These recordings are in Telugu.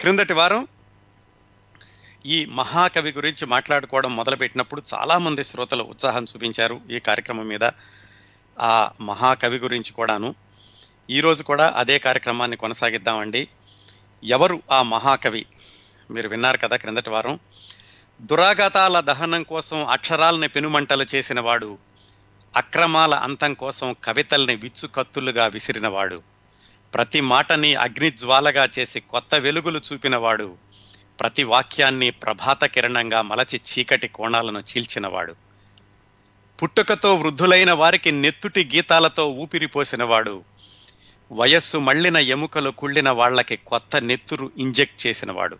క్రిందటి వారం ఈ మహాకవి గురించి మాట్లాడుకోవడం మొదలుపెట్టినప్పుడు చాలామంది శ్రోతలు ఉత్సాహం చూపించారు ఈ కార్యక్రమం మీద. ఆ మహాకవి గురించి కూడాను. ఈరోజు కూడా అదే కార్యక్రమాన్ని కొనసాగిద్దామండి. ఎవరు ఆ మహాకవి? మీరు విన్నారు కదా క్రిందటి వారం. దురాఘాతాల దహనం కోసం అక్షరాలని పెనుమంటలు చేసినవాడు అక్రమాల అంతం కోసం కవితల్ని విచ్చుకత్తులుగా విసిరినవాడు ప్రతి మాటని అగ్నిజ్వాలగా చేసి కొత్త వెలుగులు చూపినవాడు ప్రతి వాక్యాన్ని ప్రభాత కిరణంగా మలచి చీకటి కోణాలను చీల్చినవాడు. పుట్టుకతో వృద్ధులైన వారికి నెత్తుటి గీతాలతో ఊపిరిపోసినవాడు వయస్సు మళ్ళిన ఎముకలు కుళ్ళిన వాళ్ళకి కొత్త నెత్తురు ఇంజెక్ట్ చేసినవాడు.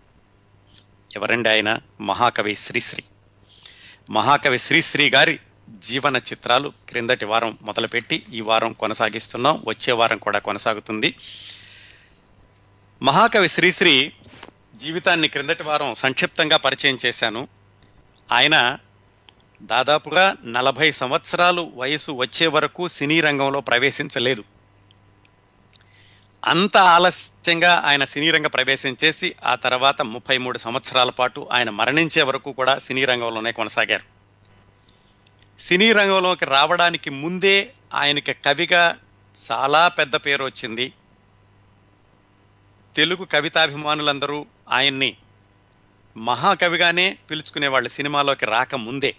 ఎవరండి ఆయన? మహాకవి శ్రీశ్రీ. మహాకవి శ్రీశ్రీ గారి జీవన చిత్రాలు క్రిందటి వారం మొదలుపెట్టి ఈ వారం కొనసాగిస్తున్నాం. వచ్చే వారం కూడా కొనసాగుతుంది. మహాకవి శ్రీశ్రీ జీవితాన్ని క్రిందటి వారం సంక్షిప్తంగా పరిచయం చేశాను. ఆయన దాదాపుగా నలభై సంవత్సరాలు వయసు వచ్చే వరకు సినీ రంగంలో ప్రవేశించలేదు. అంత ఆలస్యంగా ఆయన సినీ రంగ ప్రవేశం చేసి ఆ తర్వాత ముప్పై మూడు సంవత్సరాల పాటు ఆయన మరణించే వరకు కూడా సినీ రంగంలోనే కొనసాగారు. సినీ రంగంలోకి రావడానికి ముందే ఆయనకి కవిగా చాలా పెద్ద పేరు వచ్చింది. తెలుగు కవితాభిమానులందరూ ఆయన్ని మహాకవిగానే పిలుచుకునేవాళ్ళు సినిమాలోకి రాకముందే.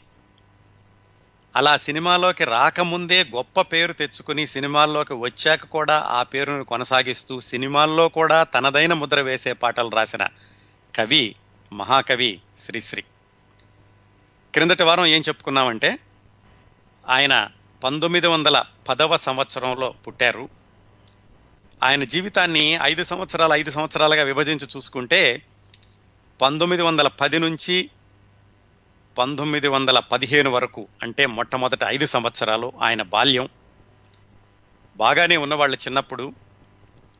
అలా సినిమాలోకి రాకముందే గొప్ప పేరు తెచ్చుకుని సినిమాల్లోకి వచ్చాక కూడా ఆ పేరును కొనసాగిస్తూ సినిమాల్లో కూడా తనదైన ముద్ర వేసే పాటలు రాసిన కవి మహాకవి శ్రీశ్రీ. క్రిందటి వారం ఏం చెప్పుకున్నామంటే ఆయన పంతొమ్మిది వందల పదవ సంవత్సరంలో పుట్టారు. ఆయన జీవితాన్ని ఐదు సంవత్సరాలు ఐదు సంవత్సరాలుగా విభజించి చూసుకుంటే పంతొమ్మిది వందల పది నుంచి పంతొమ్మిది వందల పదిహేను వరకు అంటే మొట్టమొదటి ఐదు సంవత్సరాలు ఆయన బాల్యం. బాగానే ఉన్నవాళ్ళు చిన్నప్పుడు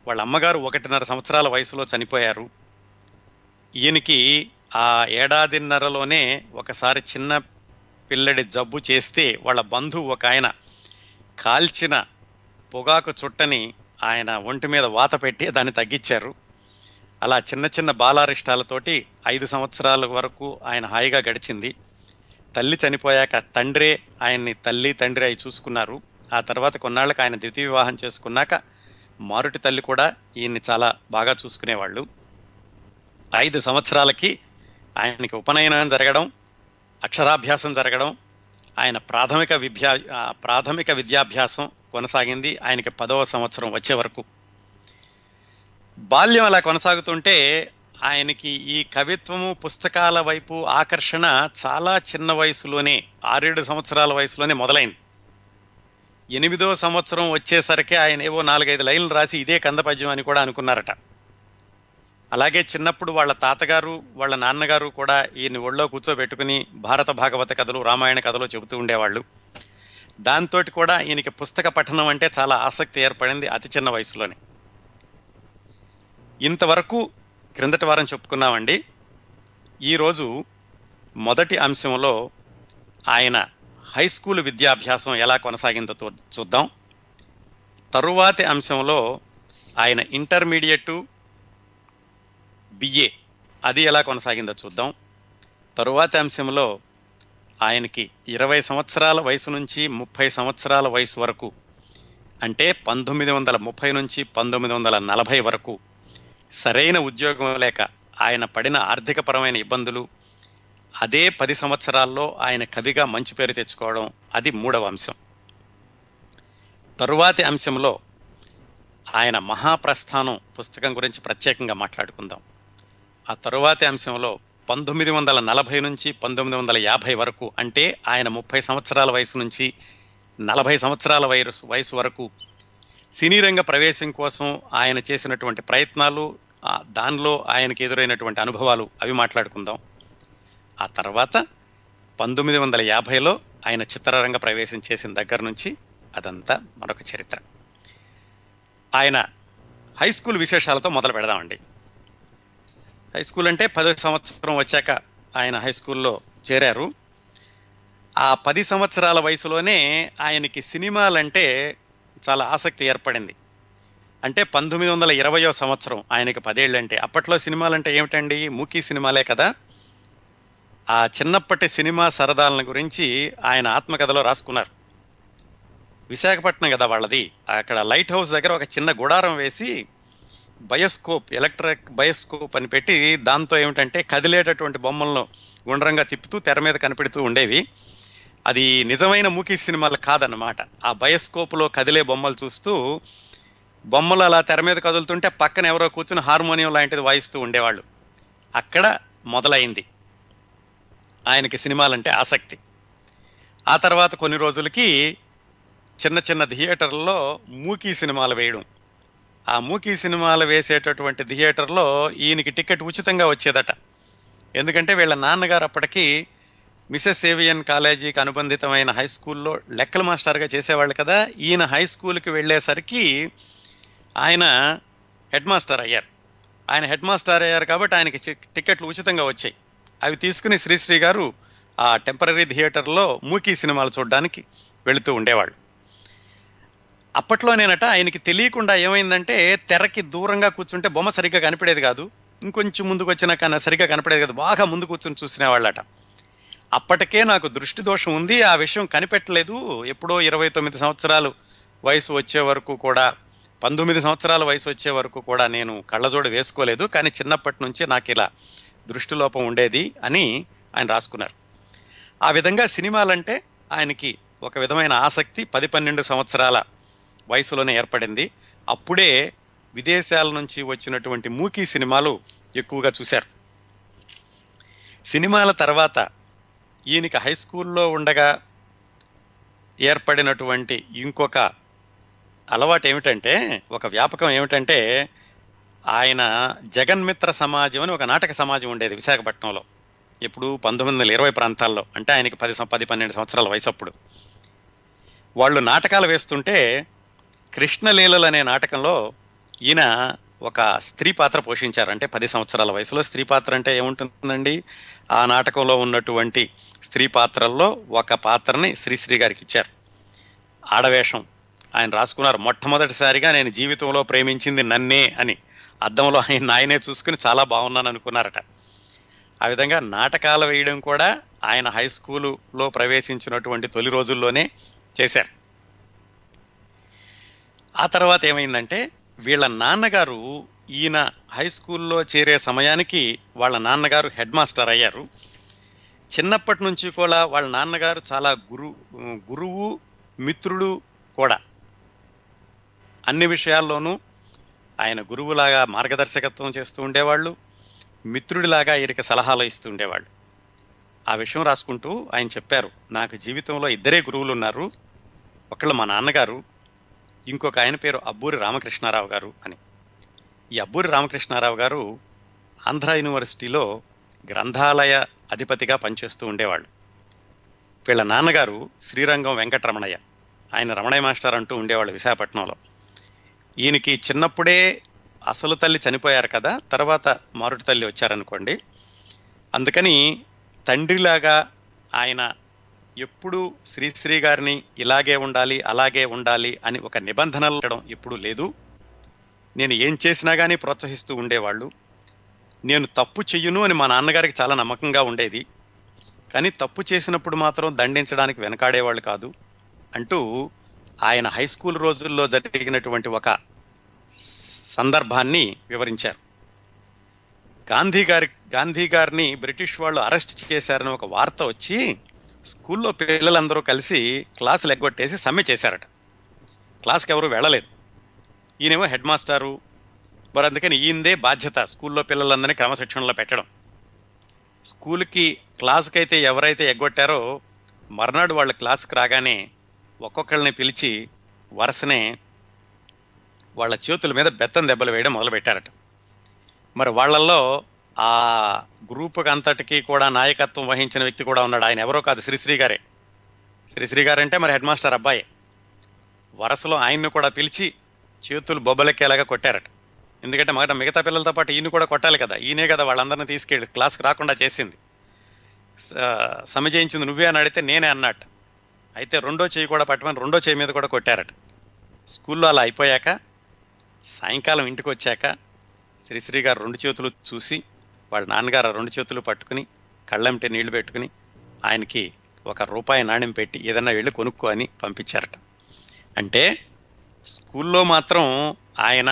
వాళ్ళ అమ్మగారు ఒకటిన్నర సంవత్సరాల వయసులో చనిపోయారు. ఈయనకి ఆ ఏడాదిన్నరలోనే ఒకసారి చిన్న పిల్లడి జబ్బు చేస్తే వాళ్ళ బంధువు ఒక ఆయన కాల్చిన పొగాకు చుట్టని ఆయన ఒంటి మీద వాత పెట్టి దాన్ని తగ్గించారు. అలా చిన్న చిన్న బాలారిష్టాలతోటి ఐదు సంవత్సరాల వరకు ఆయన హాయిగా గడిచింది. తల్లి చనిపోయాక తండ్రే ఆయన్ని తల్లి తండ్రి అయి చూసుకున్నారు. ఆ తర్వాత కొన్నాళ్ళకి ఆయన ద్వితీయ వివాహం చేసుకున్నాక మారుటి తల్లి కూడా ఈయన్ని చాలా బాగా చూసుకునేవాళ్ళు. ఐదు సంవత్సరాలకి ఆయనకి ఉపనయనం జరగడం అక్షరాభ్యాసం జరగడం ఆయన ప్రాథమిక విద్యా ప్రాథమిక విద్యాభ్యాసం కొనసాగింది ఆయనకి పదవ సంవత్సరం వచ్చే వరకు. బాల్యం అలా కొనసాగుతుంటే ఆయనకి ఈ కవిత్వము పుస్తకాల వైపు ఆకర్షణ చాలా చిన్న వయసులోనే ఆరేడు సంవత్సరాల వయసులోనే మొదలైంది. ఎనిమిదో సంవత్సరం వచ్చేసరికి ఆయన ఏవో నాలుగైదు లైన్లు రాసి ఇదే కందపద్యం అని కూడా అనుకున్నారట. అలాగే చిన్నప్పుడు వాళ్ళ తాతగారు వాళ్ళ నాన్నగారు కూడా ఈయన్ని ఒళ్ళో కూర్చోబెట్టుకుని భారత భాగవత కథలు రామాయణ కథలు చెబుతూ ఉండేవాళ్ళు. దాంతో కూడా ఈయనకి పుస్తక పఠనం అంటే చాలా ఆసక్తి ఏర్పడింది అతి చిన్న వయసులోనే. ఇంతవరకు క్రిందటి వారం చెప్పుకున్నామండి. ఈరోజు మొదటి అంశంలో ఆయన హై స్కూల్ విద్యాభ్యాసం ఎలా కొనసాగిందో చూద్దాం. తరువాతి అంశంలో ఆయన ఇంటర్మీడియట్ బిఏ. అది ఎలా కొనసాగిందో చూద్దాం. తరువాతి అంశంలో ఆయనకి ఇరవై సంవత్సరాల వయసు నుంచి ముప్పై సంవత్సరాల వయసు వరకు అంటే పంతొమ్మిది వందల ముప్పై నుంచి పంతొమ్మిది వందల నలభై వరకు సరైన ఉద్యోగం లేక ఆయన పడిన ఆర్థికపరమైన ఇబ్బందులు అదే పది సంవత్సరాల్లో ఆయన కవిగా మంచి పేరు తెచ్చుకోవడం అది మూడవ అంశం. తరువాతి అంశంలో ఆయన మహాప్రస్థానం పుస్తకం గురించి ప్రత్యేకంగా మాట్లాడుకుందాం. ఆ తరువాతి అంశంలో పంతొమ్మిది వందల నలభై నుంచి పంతొమ్మిది వందల యాభై వరకు అంటే ఆయన ముప్పై సంవత్సరాల వయసు నుంచి నలభై సంవత్సరాల వయసు వయసు వరకు సినీ రంగ ప్రవేశం కోసం ఆయన చేసినటువంటి ప్రయత్నాలు దానిలో ఆయనకి ఎదురైనటువంటి అనుభవాలు అవి మాట్లాడుకుందాం. ఆ తర్వాత పంతొమ్మిది వందల యాభైలో ఆయన చిత్రరంగ ప్రవేశం చేసిన దగ్గర నుంచి అదంతా మరొక చరిత్ర. ఆయన హై స్కూల్ విశేషాలతో మొదలు పెడదామండి. హై స్కూల్ అంటే పదో సంవత్సరం వచ్చాక ఆయన హై స్కూల్లో చేరారు. ఆ పది సంవత్సరాల వయసులోనే ఆయనకి సినిమాలంటే చాలా ఆసక్తి ఏర్పడింది. అంటే పంతొమ్మిది వందల ఇరవయో సంవత్సరం ఆయనకి పదేళ్ళు అంటే అప్పట్లో సినిమాలంటే ఏమిటండి? మూకీ సినిమాలే కదా. ఆ చిన్నప్పటి సినిమా సరదాలను గురించి ఆయన ఆత్మకథలో రాసుకున్నారు. విశాఖపట్నం కదా వాళ్ళది. అక్కడ లైట్ హౌస్ దగ్గర ఒక చిన్న గుడారం వేసి బయోస్కోప్ ఎలక్ట్రిక్ బయోస్కోప్ అని పెట్టి దాంతో ఏమిటంటే కదిలేటటువంటి బొమ్మలను గుండ్రంగా తిప్పుతూ తెర మీద కనిపెడుతూ ఉండేవి. అది నిజమైన మూకీ సినిమాలు కాదనమాట ఆ బయోస్కోప్లో కదిలే బొమ్మలు చూస్తూ బొమ్మలు అలా తెర మీద కదులుతుంటే పక్కన ఎవరో కూర్చుని హార్మోనియం లాంటిది వాయిస్తూ ఉండేవాళ్ళు. అక్కడ మొదలైంది. ఆయనకి సినిమాలంటే ఆసక్తి. ఆ తర్వాత కొన్ని రోజులకి చిన్న చిన్న థియేటర్లలో మూకీ సినిమాలు వేయడం. ఆ మూకీ సినిమాలు వేసేటటువంటి థియేటర్లో ఈయనకి టికెట్ ఉచితంగా వచ్చేదట. ఎందుకంటే వీళ్ళ నాన్నగారు అప్పటికి మిసెస్ సేవియన్ కాలేజీకి అనుబంధితమైన హై స్కూల్లో లెక్కల మాస్టర్గా చేసేవాళ్ళు కదా. ఈయన హై స్కూల్కి వెళ్ళేసరికి ఆయన హెడ్ మాస్టర్ అయ్యారు. ఆయన హెడ్ మాస్టర్ అయ్యారు కాబట్టి ఆయనకి టికెట్లు ఉచితంగా వచ్చాయి. అవి తీసుకుని శ్రీశ్రీ గారు ఆ టెంపరీ థియేటర్లో మూకీ సినిమాలు చూడడానికి వెళుతూ ఉండేవాళ్ళు. అప్పట్లోనేనట ఆయనకి తెలియకుండా ఏమైందంటే తెరకి దూరంగా కూర్చుంటే బొమ్మ సరిగ్గా కనిపడేది కాదు. ఇంకొంచెం ముందుకు వచ్చినా కన్నా సరిగ్గా కనపడేది కాదు. బాగా ముందు కూర్చుని చూసినవాళ్ళట అప్పటికే నాకు దృష్టి దోషం ఉంది. ఆ విషయం కనిపెట్టలేదు. ఎప్పుడో ఇరవై తొమ్మిది సంవత్సరాలు వయసు వచ్చే వరకు కూడా పంతొమ్మిది సంవత్సరాల వయసు వచ్చే వరకు కూడా నేను కళ్ళజోడు వేసుకోలేదు. కానీ చిన్నప్పటి నుంచి నాకు ఇలా దృష్టిలోపం ఉండేది అని ఆయన రాసుకున్నారు. ఆ విధంగా సినిమాలంటే ఆయనకి ఒక విధమైన ఆసక్తి. పది పన్నెండు సంవత్సరాల వయసులోనే ఏర్పడింది. అప్పుడే విదేశాల నుంచి వచ్చినటువంటి మూకీ సినిమాలు ఎక్కువగా చూశారు. సినిమాల తర్వాత ఈయనకి హై స్కూల్లో ఉండగా ఏర్పడినటువంటి ఇంకొక అలవాటు ఏమిటంటే ఒక వ్యాపకం ఏమిటంటే ఆయన జగన్మిత్ర సమాజం అని ఒక నాటక సమాజం ఉండేది విశాఖపట్నంలో. ఇప్పుడు పంతొమ్మిది వందల ఇరవై ప్రాంతాల్లో అంటే ఆయనకి పది సం- పది పన్నెండు సంవత్సరాల వయసు అప్పుడు వాళ్ళు నాటకాలు వేస్తుంటే కృష్ణలీలలు అనే నాటకంలో ఈయన ఒక స్త్రీ పాత్ర పోషించారు. అంటే పది సంవత్సరాల వయసులో స్త్రీ పాత్ర అంటే ఏముంటుందండి? ఆ నాటకంలో ఉన్నటువంటి స్త్రీ పాత్రల్లో ఒక పాత్రని శ్రీశ్రీ గారికి ఇచ్చారు. ఆడవేషం. ఆయన రాసుకున్నారు. మొట్టమొదటిసారిగా నేను జీవితంలో ప్రేమించింది నన్నే అని. అద్దంలో ఆయన నాయనే చూసుకుని చాలా బాగున్నాను అనుకున్నారట. ఆ విధంగా నాటకాలు వేయడం కూడా ఆయన హై స్కూలులో ప్రవేశించినటువంటి తొలి రోజుల్లోనే చేశారు. ఆ తర్వాత ఏమైందంటే వీళ్ళ నాన్నగారు ఈయన హై స్కూల్లో చేరే సమయానికి వాళ్ళ నాన్నగారు హెడ్ మాస్టర్ అయ్యారు. చిన్నప్పటి నుంచి కూడా వాళ్ళ నాన్నగారు చాలా గురు గురువు మిత్రుడు కూడా. అన్ని విషయాల్లోనూ ఆయన గురువులాగా మార్గదర్శకత్వం చేస్తూ ఉండేవాళ్ళు మిత్రుడిలాగా ఈయనకి సలహాలు ఇస్తూ ఉండేవాళ్ళు. ఆ విషయం రాసుకుంటూ ఆయన చెప్పారు నాకు జీవితంలో ఇద్దరే గురువులు ఉన్నారు ఒకళ్ళు మా నాన్నగారు ఇంకొక ఆయన పేరు అబ్బూరి రామకృష్ణారావు గారు అని. ఈ అబ్బూరి రామకృష్ణారావు గారు ఆంధ్ర యూనివర్సిటీలో గ్రంథాలయ అధిపతిగా పనిచేస్తూ ఉండేవాళ్ళు. వీళ్ళ నాన్నగారు శ్రీరంగం వెంకటరమణయ్య. ఆయన రమణయ్య మాస్టర్ అంటూ ఉండేవాళ్ళు విశాఖపట్నంలో. ఈయనకి చిన్నప్పుడే అసలు తల్లి చనిపోయారు కదా తర్వాత మారుటి తల్లి వచ్చారనుకోండి. అందుకని తండ్రిలాగా ఆయన ఎప్పుడూ శ్రీశ్రీ గారిని ఇలాగే ఉండాలి అలాగే ఉండాలి అని ఒక నిబంధనలు ఉండడం ఎప్పుడూ లేదు. నేను ఏం చేసినా కానీ ప్రోత్సహిస్తూ ఉండేవాళ్ళు. నేను తప్పు చెయ్యను అని మా నాన్నగారికి చాలా నమ్మకంగా ఉండేది. కానీ తప్పు చేసినప్పుడు మాత్రం దండించడానికి వెనకాడేవాళ్ళు కాదు. అంటూ ఆయన హై స్కూల్ రోజుల్లో జరిగినటువంటి ఒక సందర్భాన్ని వివరించారు. గాంధీ గారి గాంధీ గారిని బ్రిటిష్ వాళ్ళు అరెస్ట్ చేశారని ఒక వార్త వచ్చి స్కూల్లో పిల్లలందరూ కలిసి క్లాసులు ఎగ్గొట్టేసి సమ్మె చేశారట. క్లాస్కి ఎవరు వెళ్ళలేదు. ఈయనేమో హెడ్ మాస్టారు. మరి అందుకని ఈయందే బాధ్యత స్కూల్లో పిల్లలందరినీ క్రమశిక్షణలో పెట్టడం. స్కూల్కి క్లాస్కి అయితే ఎవరైతే ఎగ్గొట్టారో మర్నాడు వాళ్ళ క్లాస్కి రాగానే ఒక్కొక్కళ్ళని పిలిచి వరుసనే వాళ్ళ చేతుల మీద బెత్తం దెబ్బలు వేయడం మొదలుపెట్టారట. మరి వాళ్ళల్లో ఆ గ్రూప్ అంతటికి కూడా నాయకత్వం వహించిన వ్యక్తి కూడా ఉన్నాడు. ఆయన ఎవరో కాదు శ్రీశ్రీ గారే. శ్రీశ్రీ గారంటే మరి హెడ్ మాస్టర్ అబ్బాయి. వరసలో ఆయన్ని కూడా పిలిచి చేతులు బొబ్బలెక్కేలాగా కొట్టారట. ఎందుకంటే మగ మిగతా పిల్లలతో పాటు ఈయన కూడా కొట్టాలి కదా. ఈయనే కదా వాళ్ళందరినీ తీసుకెళ్ళి క్లాస్కి రాకుండా చేసింది. స- చేయించింది నువ్వే అని అడిగితే నేనే అన్నట్టు. అయితే రెండో చేయి కూడా పట్టమని రెండో చేయి మీద కూడా కొట్టారట. స్కూల్లో అలా అయిపోయాక సాయంకాలం ఇంటికి వచ్చాక శ్రీశ్రీ గారు రెండు చేతులు చూసి వాళ్ళ నాన్నగారు రెండు చేతులు పట్టుకుని కళ్ళంటే నీళ్ళు పెట్టుకుని ఆయనకి ఒక రూపాయి నాణ్యం పెట్టి ఏదన్నా వెళ్ళి కొనుక్కో అని పంపించారట. అంటే స్కూల్లో మాత్రం ఆయన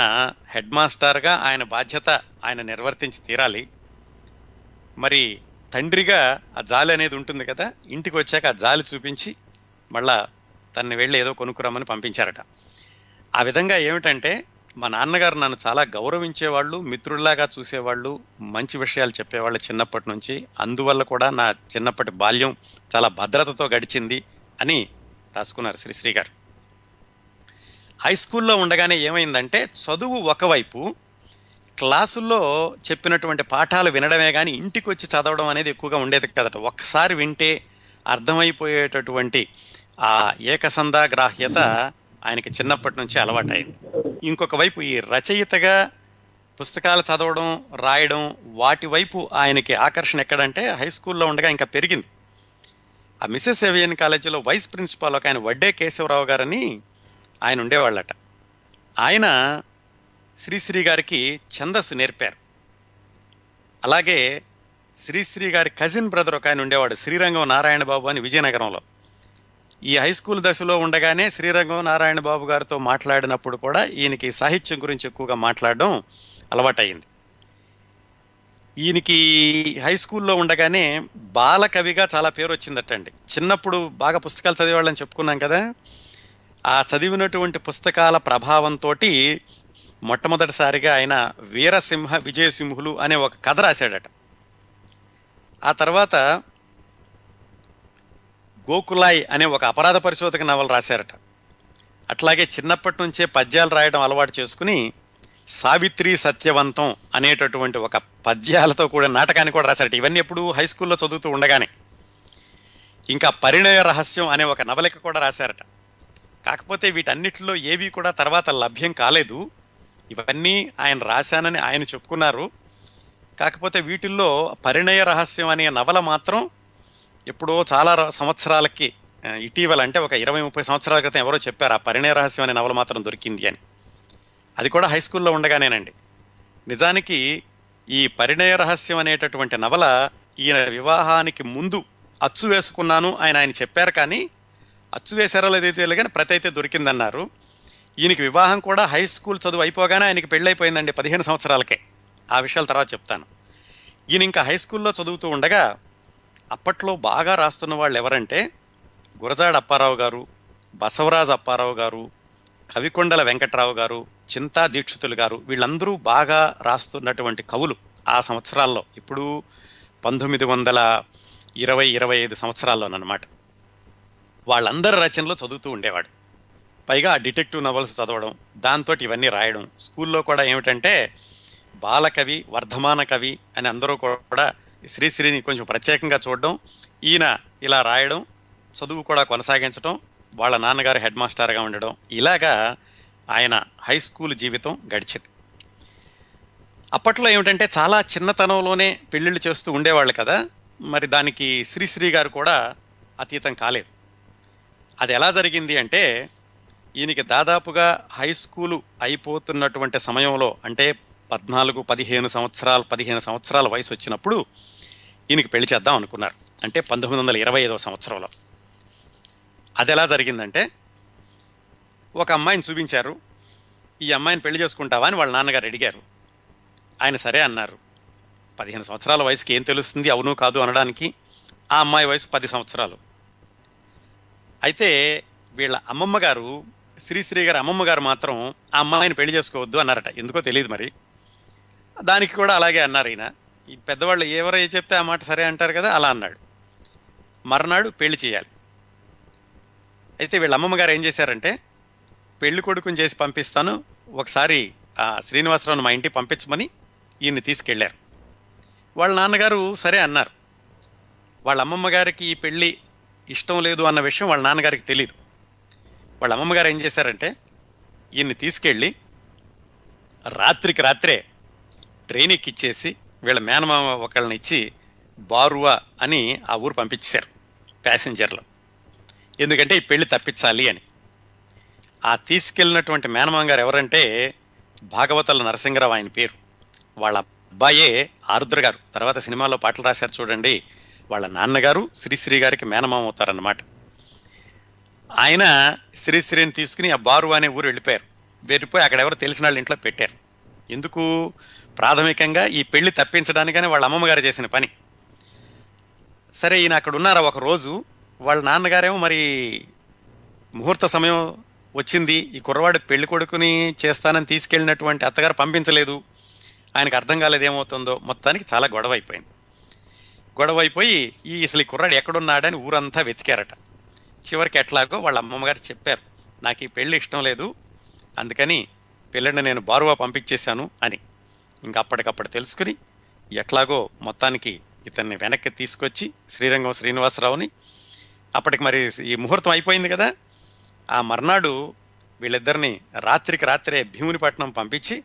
హెడ్ మాస్టర్గా ఆయన బాధ్యత ఆయన నిర్వర్తించి తీరాలి. మరి తండ్రిగా ఆ జాలి అనేది ఉంటుంది కదా ఇంటికి వచ్చాక ఆ జాలి చూపించి మళ్ళా తన్ని వెళ్ళి ఏదో కొనుక్కురామని పంపించారట. ఆ విధంగా ఏమిటంటే మా నాన్నగారు నన్ను చాలా గౌరవించేవాళ్ళు మిత్రుల్లాగా చూసేవాళ్ళు మంచి విషయాలు చెప్పేవాళ్ళు చిన్నప్పటి నుంచి. అందువల్ల కూడా నా చిన్నప్పటి బాల్యం చాలా భద్రతతో గడిచింది అని రాసుకున్నారు శ్రీశ్రీ గారు. హై స్కూల్లో ఉండగానే ఏమైందంటే చదువు ఒకవైపు క్లాసుల్లో చెప్పినటువంటి పాఠాలు వినడమే కానీ ఇంటికి వచ్చి చదవడం అనేది ఎక్కువగా ఉండేది కదట. ఒక్కసారి వింటే అర్థమైపోయేటటువంటి ఆ ఏకసంధాగ్రాహ్యత ఆయనకి చిన్నప్పటి నుంచి అలవాటైంది. ఇంకొక వైపు ఈ రచయితగా పుస్తకాలు చదవడం రాయడం వాటి వైపు ఆయనకి ఆకర్షణ ఎక్కడంటే హై స్కూల్లో ఉండగా ఇంకా పెరిగింది. ఆ మిసెస్ ఏవియన్ కాలేజీలో వైస్ ప్రిన్సిపాల్ ఒక ఆయన వడ్డే కేశవరావు గారని ఆయన ఉండేవాళ్ళట. ఆయన శ్రీశ్రీ గారికి ఛందస్సు నేర్పారు. అలాగే శ్రీశ్రీ గారి కజిన్ బ్రదర్ ఒక ఆయన ఉండేవాడు శ్రీరంగం నారాయణ బాబు అని విజయనగరంలో. ఈ హై స్కూల్ దశలో ఉండగానే శ్రీరంగం నారాయణ బాబు గారితో మాట్లాడినప్పుడు కూడా ఈయనకి సాహిత్యం గురించి ఎక్కువగా మాట్లాడడం అలవాటైంది ఈయనకి హై స్కూల్లో ఉండగానే బాలకవిగా చాలా పేరు వచ్చిందటండి. చిన్నప్పుడు బాగా పుస్తకాలు చదివేవాళ్ళని చెప్పుకున్నాం కదా. ఆ చదివినటువంటి పుస్తకాల ప్రభావంతో మొట్టమొదటిసారిగా ఆయన వీరసింహ విజయసింహులు అనే ఒక కథ రాశాడట. ఆ తర్వాత గోకులాయ్ అనే ఒక అపరాధ పరిశోధక నవల రాశారట. అట్లాగే చిన్నప్పటి నుంచే పద్యాలు రాయడం అలవాటు చేసుకుని సావిత్రి సత్యవంతం అనేటటువంటి ఒక పద్యాలతో కూడా నాటకాన్ని కూడా రాశారట. ఇవన్నీ ఎప్పుడు హై స్కూల్లో చదువుతూ ఉండగానే. ఇంకా పరిణయ రహస్యం అనే ఒక నవలిక కూడా రాశారట. కాకపోతే వీటన్నిటిలో ఏవి కూడా తర్వాత లభ్యం కాలేదు. ఇవన్నీ ఆయన రాశానని ఆయన చెప్పుకున్నారు. కాకపోతే వీటిల్లో పరిణయ రహస్యం అనే నవల మాత్రం ఎప్పుడో చాలా సంవత్సరాలకి ఇటీవల అంటే ఒక ఇరవై ముప్పై సంవత్సరాల క్రితం ఎవరో చెప్పారు ఆ పరిణయ రహస్యం అనే నవల మాత్రం దొరికింది అని. అది కూడా హై స్కూల్లో ఉండగానేనండి. నిజానికి ఈ పరిణయ రహస్యం అనేటటువంటి నవల ఈయన వివాహానికి ముందు అచ్చు వేసుకున్నాను ఆయన ఆయన చెప్పారు కానీ అచ్చు వేశారో లేదైతే కానీ ప్రతి అయితే దొరికిందన్నారు. ఈయనకి వివాహం కూడా హై స్కూల్ చదువు అయిపోగానే ఆయనకి పెళ్ళైపోయిందండి పదిహేను సంవత్సరాలకే. ఆ విషయాల తర్వాత చెప్తాను. ఈయన ఇంకా హై స్కూల్లో చదువుతూ ఉండగా అప్పట్లో బాగా రాస్తున్న వాళ్ళు ఎవరంటే గురజాడ అప్పారావు గారు బసవరాజు అప్పారావు గారు కవికొండల వెంకట్రావు గారు చింతా దీక్షితులు గారు వీళ్ళందరూ బాగా రాస్తున్నటువంటి కవులు ఆ సంవత్సరాల్లో. ఇప్పుడు పంతొమ్మిది వందల ఇరవై ఇరవై ఐదు సంవత్సరాల్లోనమాట వాళ్ళందరి రచనలు చదువుతూ ఉండేవాడు. పైగా డిటెక్టివ్ నవల్స్ చదవడం దాంతో ఇవన్నీ రాయడం స్కూల్లో కూడా ఏమిటంటే బాలకవి వర్ధమాన కవి అని అందరూ కూడా శ్రీశ్రీని కొంచెం ప్రత్యేకంగా చూడడం ఈయన ఇలా రాయడం చదువు కూడా కొనసాగించడం వాళ్ళ నాన్నగారు హెడ్ మాస్టర్గా ఉండడం ఇలాగా ఆయన హై స్కూల్ జీవితం గడిచింది. అప్పట్లో ఏమిటంటే చాలా చిన్నతనంలోనే పెళ్ళిళ్ళు చేస్తూ ఉండేవాళ్ళు కదా మరి దానికి శ్రీశ్రీ గారు కూడా అతీతం కాలేదు. అది ఎలా జరిగింది అంటే ఈయనకి దాదాపుగా హై స్కూలు అయిపోతున్నటువంటి సమయంలో అంటే పద్నాలుగు పదిహేను సంవత్సరాలు పదిహేను సంవత్సరాల వయసు వచ్చినప్పుడు ఈయనకి పెళ్ళి చేద్దాం అనుకున్నారు. అంటే పంతొమ్మిది వందల ఇరవై ఐదవ సంవత్సరంలో. అది ఎలా జరిగిందంటే ఒక అమ్మాయిని చూపించారు. ఈ అమ్మాయిని పెళ్ళి చేసుకుంటావా అని వాళ్ళ నాన్నగారు అడిగారు. ఆయన సరే అన్నారు. పదిహేను సంవత్సరాల వయసుకి ఏం తెలుస్తుంది? అవును కాదు అనడానికి ఆ అమ్మాయి వయసు పది సంవత్సరాలు. అయితే వీళ్ళ అమ్మమ్మ గారు శ్రీశ్రీ గారి అమ్మమ్మ గారు మాత్రం ఆ అమ్మాయిని పెళ్ళి చేసుకోవద్దు అన్నారట. ఎందుకో తెలియదు మరి. దానికి కూడా అలాగే అన్నారు ఈయన. ఈ పెద్దవాళ్ళు ఎవరై చెప్తే ఆ మాట సరే అంటారు కదా అలా అన్నాడు. మర్నాడు పెళ్ళి చేయాలి. అయితే వీళ్ళ అమ్మమ్మ గారు ఏం చేశారంటే పెళ్ళి కొడుకుని చేసి పంపిస్తాను ఒకసారి ఆ శ్రీనివాసరావును మా ఇంటికి పంపించమని ఈయన్ని తీసుకెళ్ళారు వాళ్ళ నాన్నగారు సరే అన్నారు. వాళ్ళ అమ్మమ్మ గారికి ఈ పెళ్ళి ఇష్టం లేదు అన్న విషయం వాళ్ళ నాన్నగారికి తెలియదు వాళ్ళ అమ్మమ్మ గారు ఏం చేశారంటే ఈయన్ని తీసుకెళ్ళి రాత్రికి రాత్రే ట్రైన్ ఎక్కిచ్చేసి వీళ్ళ మేనమామ ఒకళ్ళని ఇచ్చి బారువా అని ఆ ఊరు పంపించారు ప్యాసింజర్లు. ఎందుకంటే ఈ పెళ్ళి తప్పించాలి అని. ఆ తీసుకెళ్ళినటువంటి మేనమామ గారు ఎవరంటే భాగవతల నరసింహరావు ఆయన పేరు. వాళ్ళ అబ్బాయే ఆరుద్ర గారు. తర్వాత సినిమాలో పాటలు రాశారు చూడండి. వాళ్ళ నాన్నగారు శ్రీశ్రీ గారికి మేనమామ అవుతారన్నమాట. ఆయన శ్రీశ్రీని తీసుకుని ఆ బారు అనే ఊరు వెళ్ళిపోయారు. వెళ్ళిపోయి అక్కడ ఎవరు తెలిసిన వాళ్ళ ఇంట్లో పెట్టారు. ఎందుకు? ప్రాథమికంగా ఈ పెళ్ళి తప్పించడానికని వాళ్ళ అమ్మమ్మగారు చేసిన పని. సరే ఈయన అక్కడ ఉన్నారా ఒక రోజు? వాళ్ళ నాన్నగారేమో మరి ముహూర్త సమయం వచ్చింది. ఈ కుర్రవాడు పెళ్ళి కొడుకుని చేస్తానని తీసుకెళ్ళినటువంటి అత్తగారు పంపించలేదు. ఆయనకు అర్థం కాలేదు ఏమవుతుందో. మొత్తానికి చాలా గొడవ అయిపోయింది గొడవ అయిపోయి ఈ అసలు ఈ కుర్రాడు ఎక్కడున్నాడని ఊరంతా వెతికారట. చివరికి ఎట్లాగో వాళ్ళ అమ్మమ్మగారు చెప్పారు నాకు ఈ పెళ్ళి ఇష్టం లేదు. అందుకని పిల్లని నేను బారువా పంపించేశాను అని. ఇంకా అప్పటికప్పుడు తెలుసుకుని ఎట్లాగో మొత్తానికి ఇతన్ని వెనక్కి తీసుకొచ్చి శ్రీరంగం శ్రీనివాసరావుని అప్పటికి మరి ఈ ముహూర్తం అయిపోయింది కదా ఆ మర్నాడు వీళ్ళిద్దరిని రాత్రికి రాత్రే భీమునిపట్నం పంపించి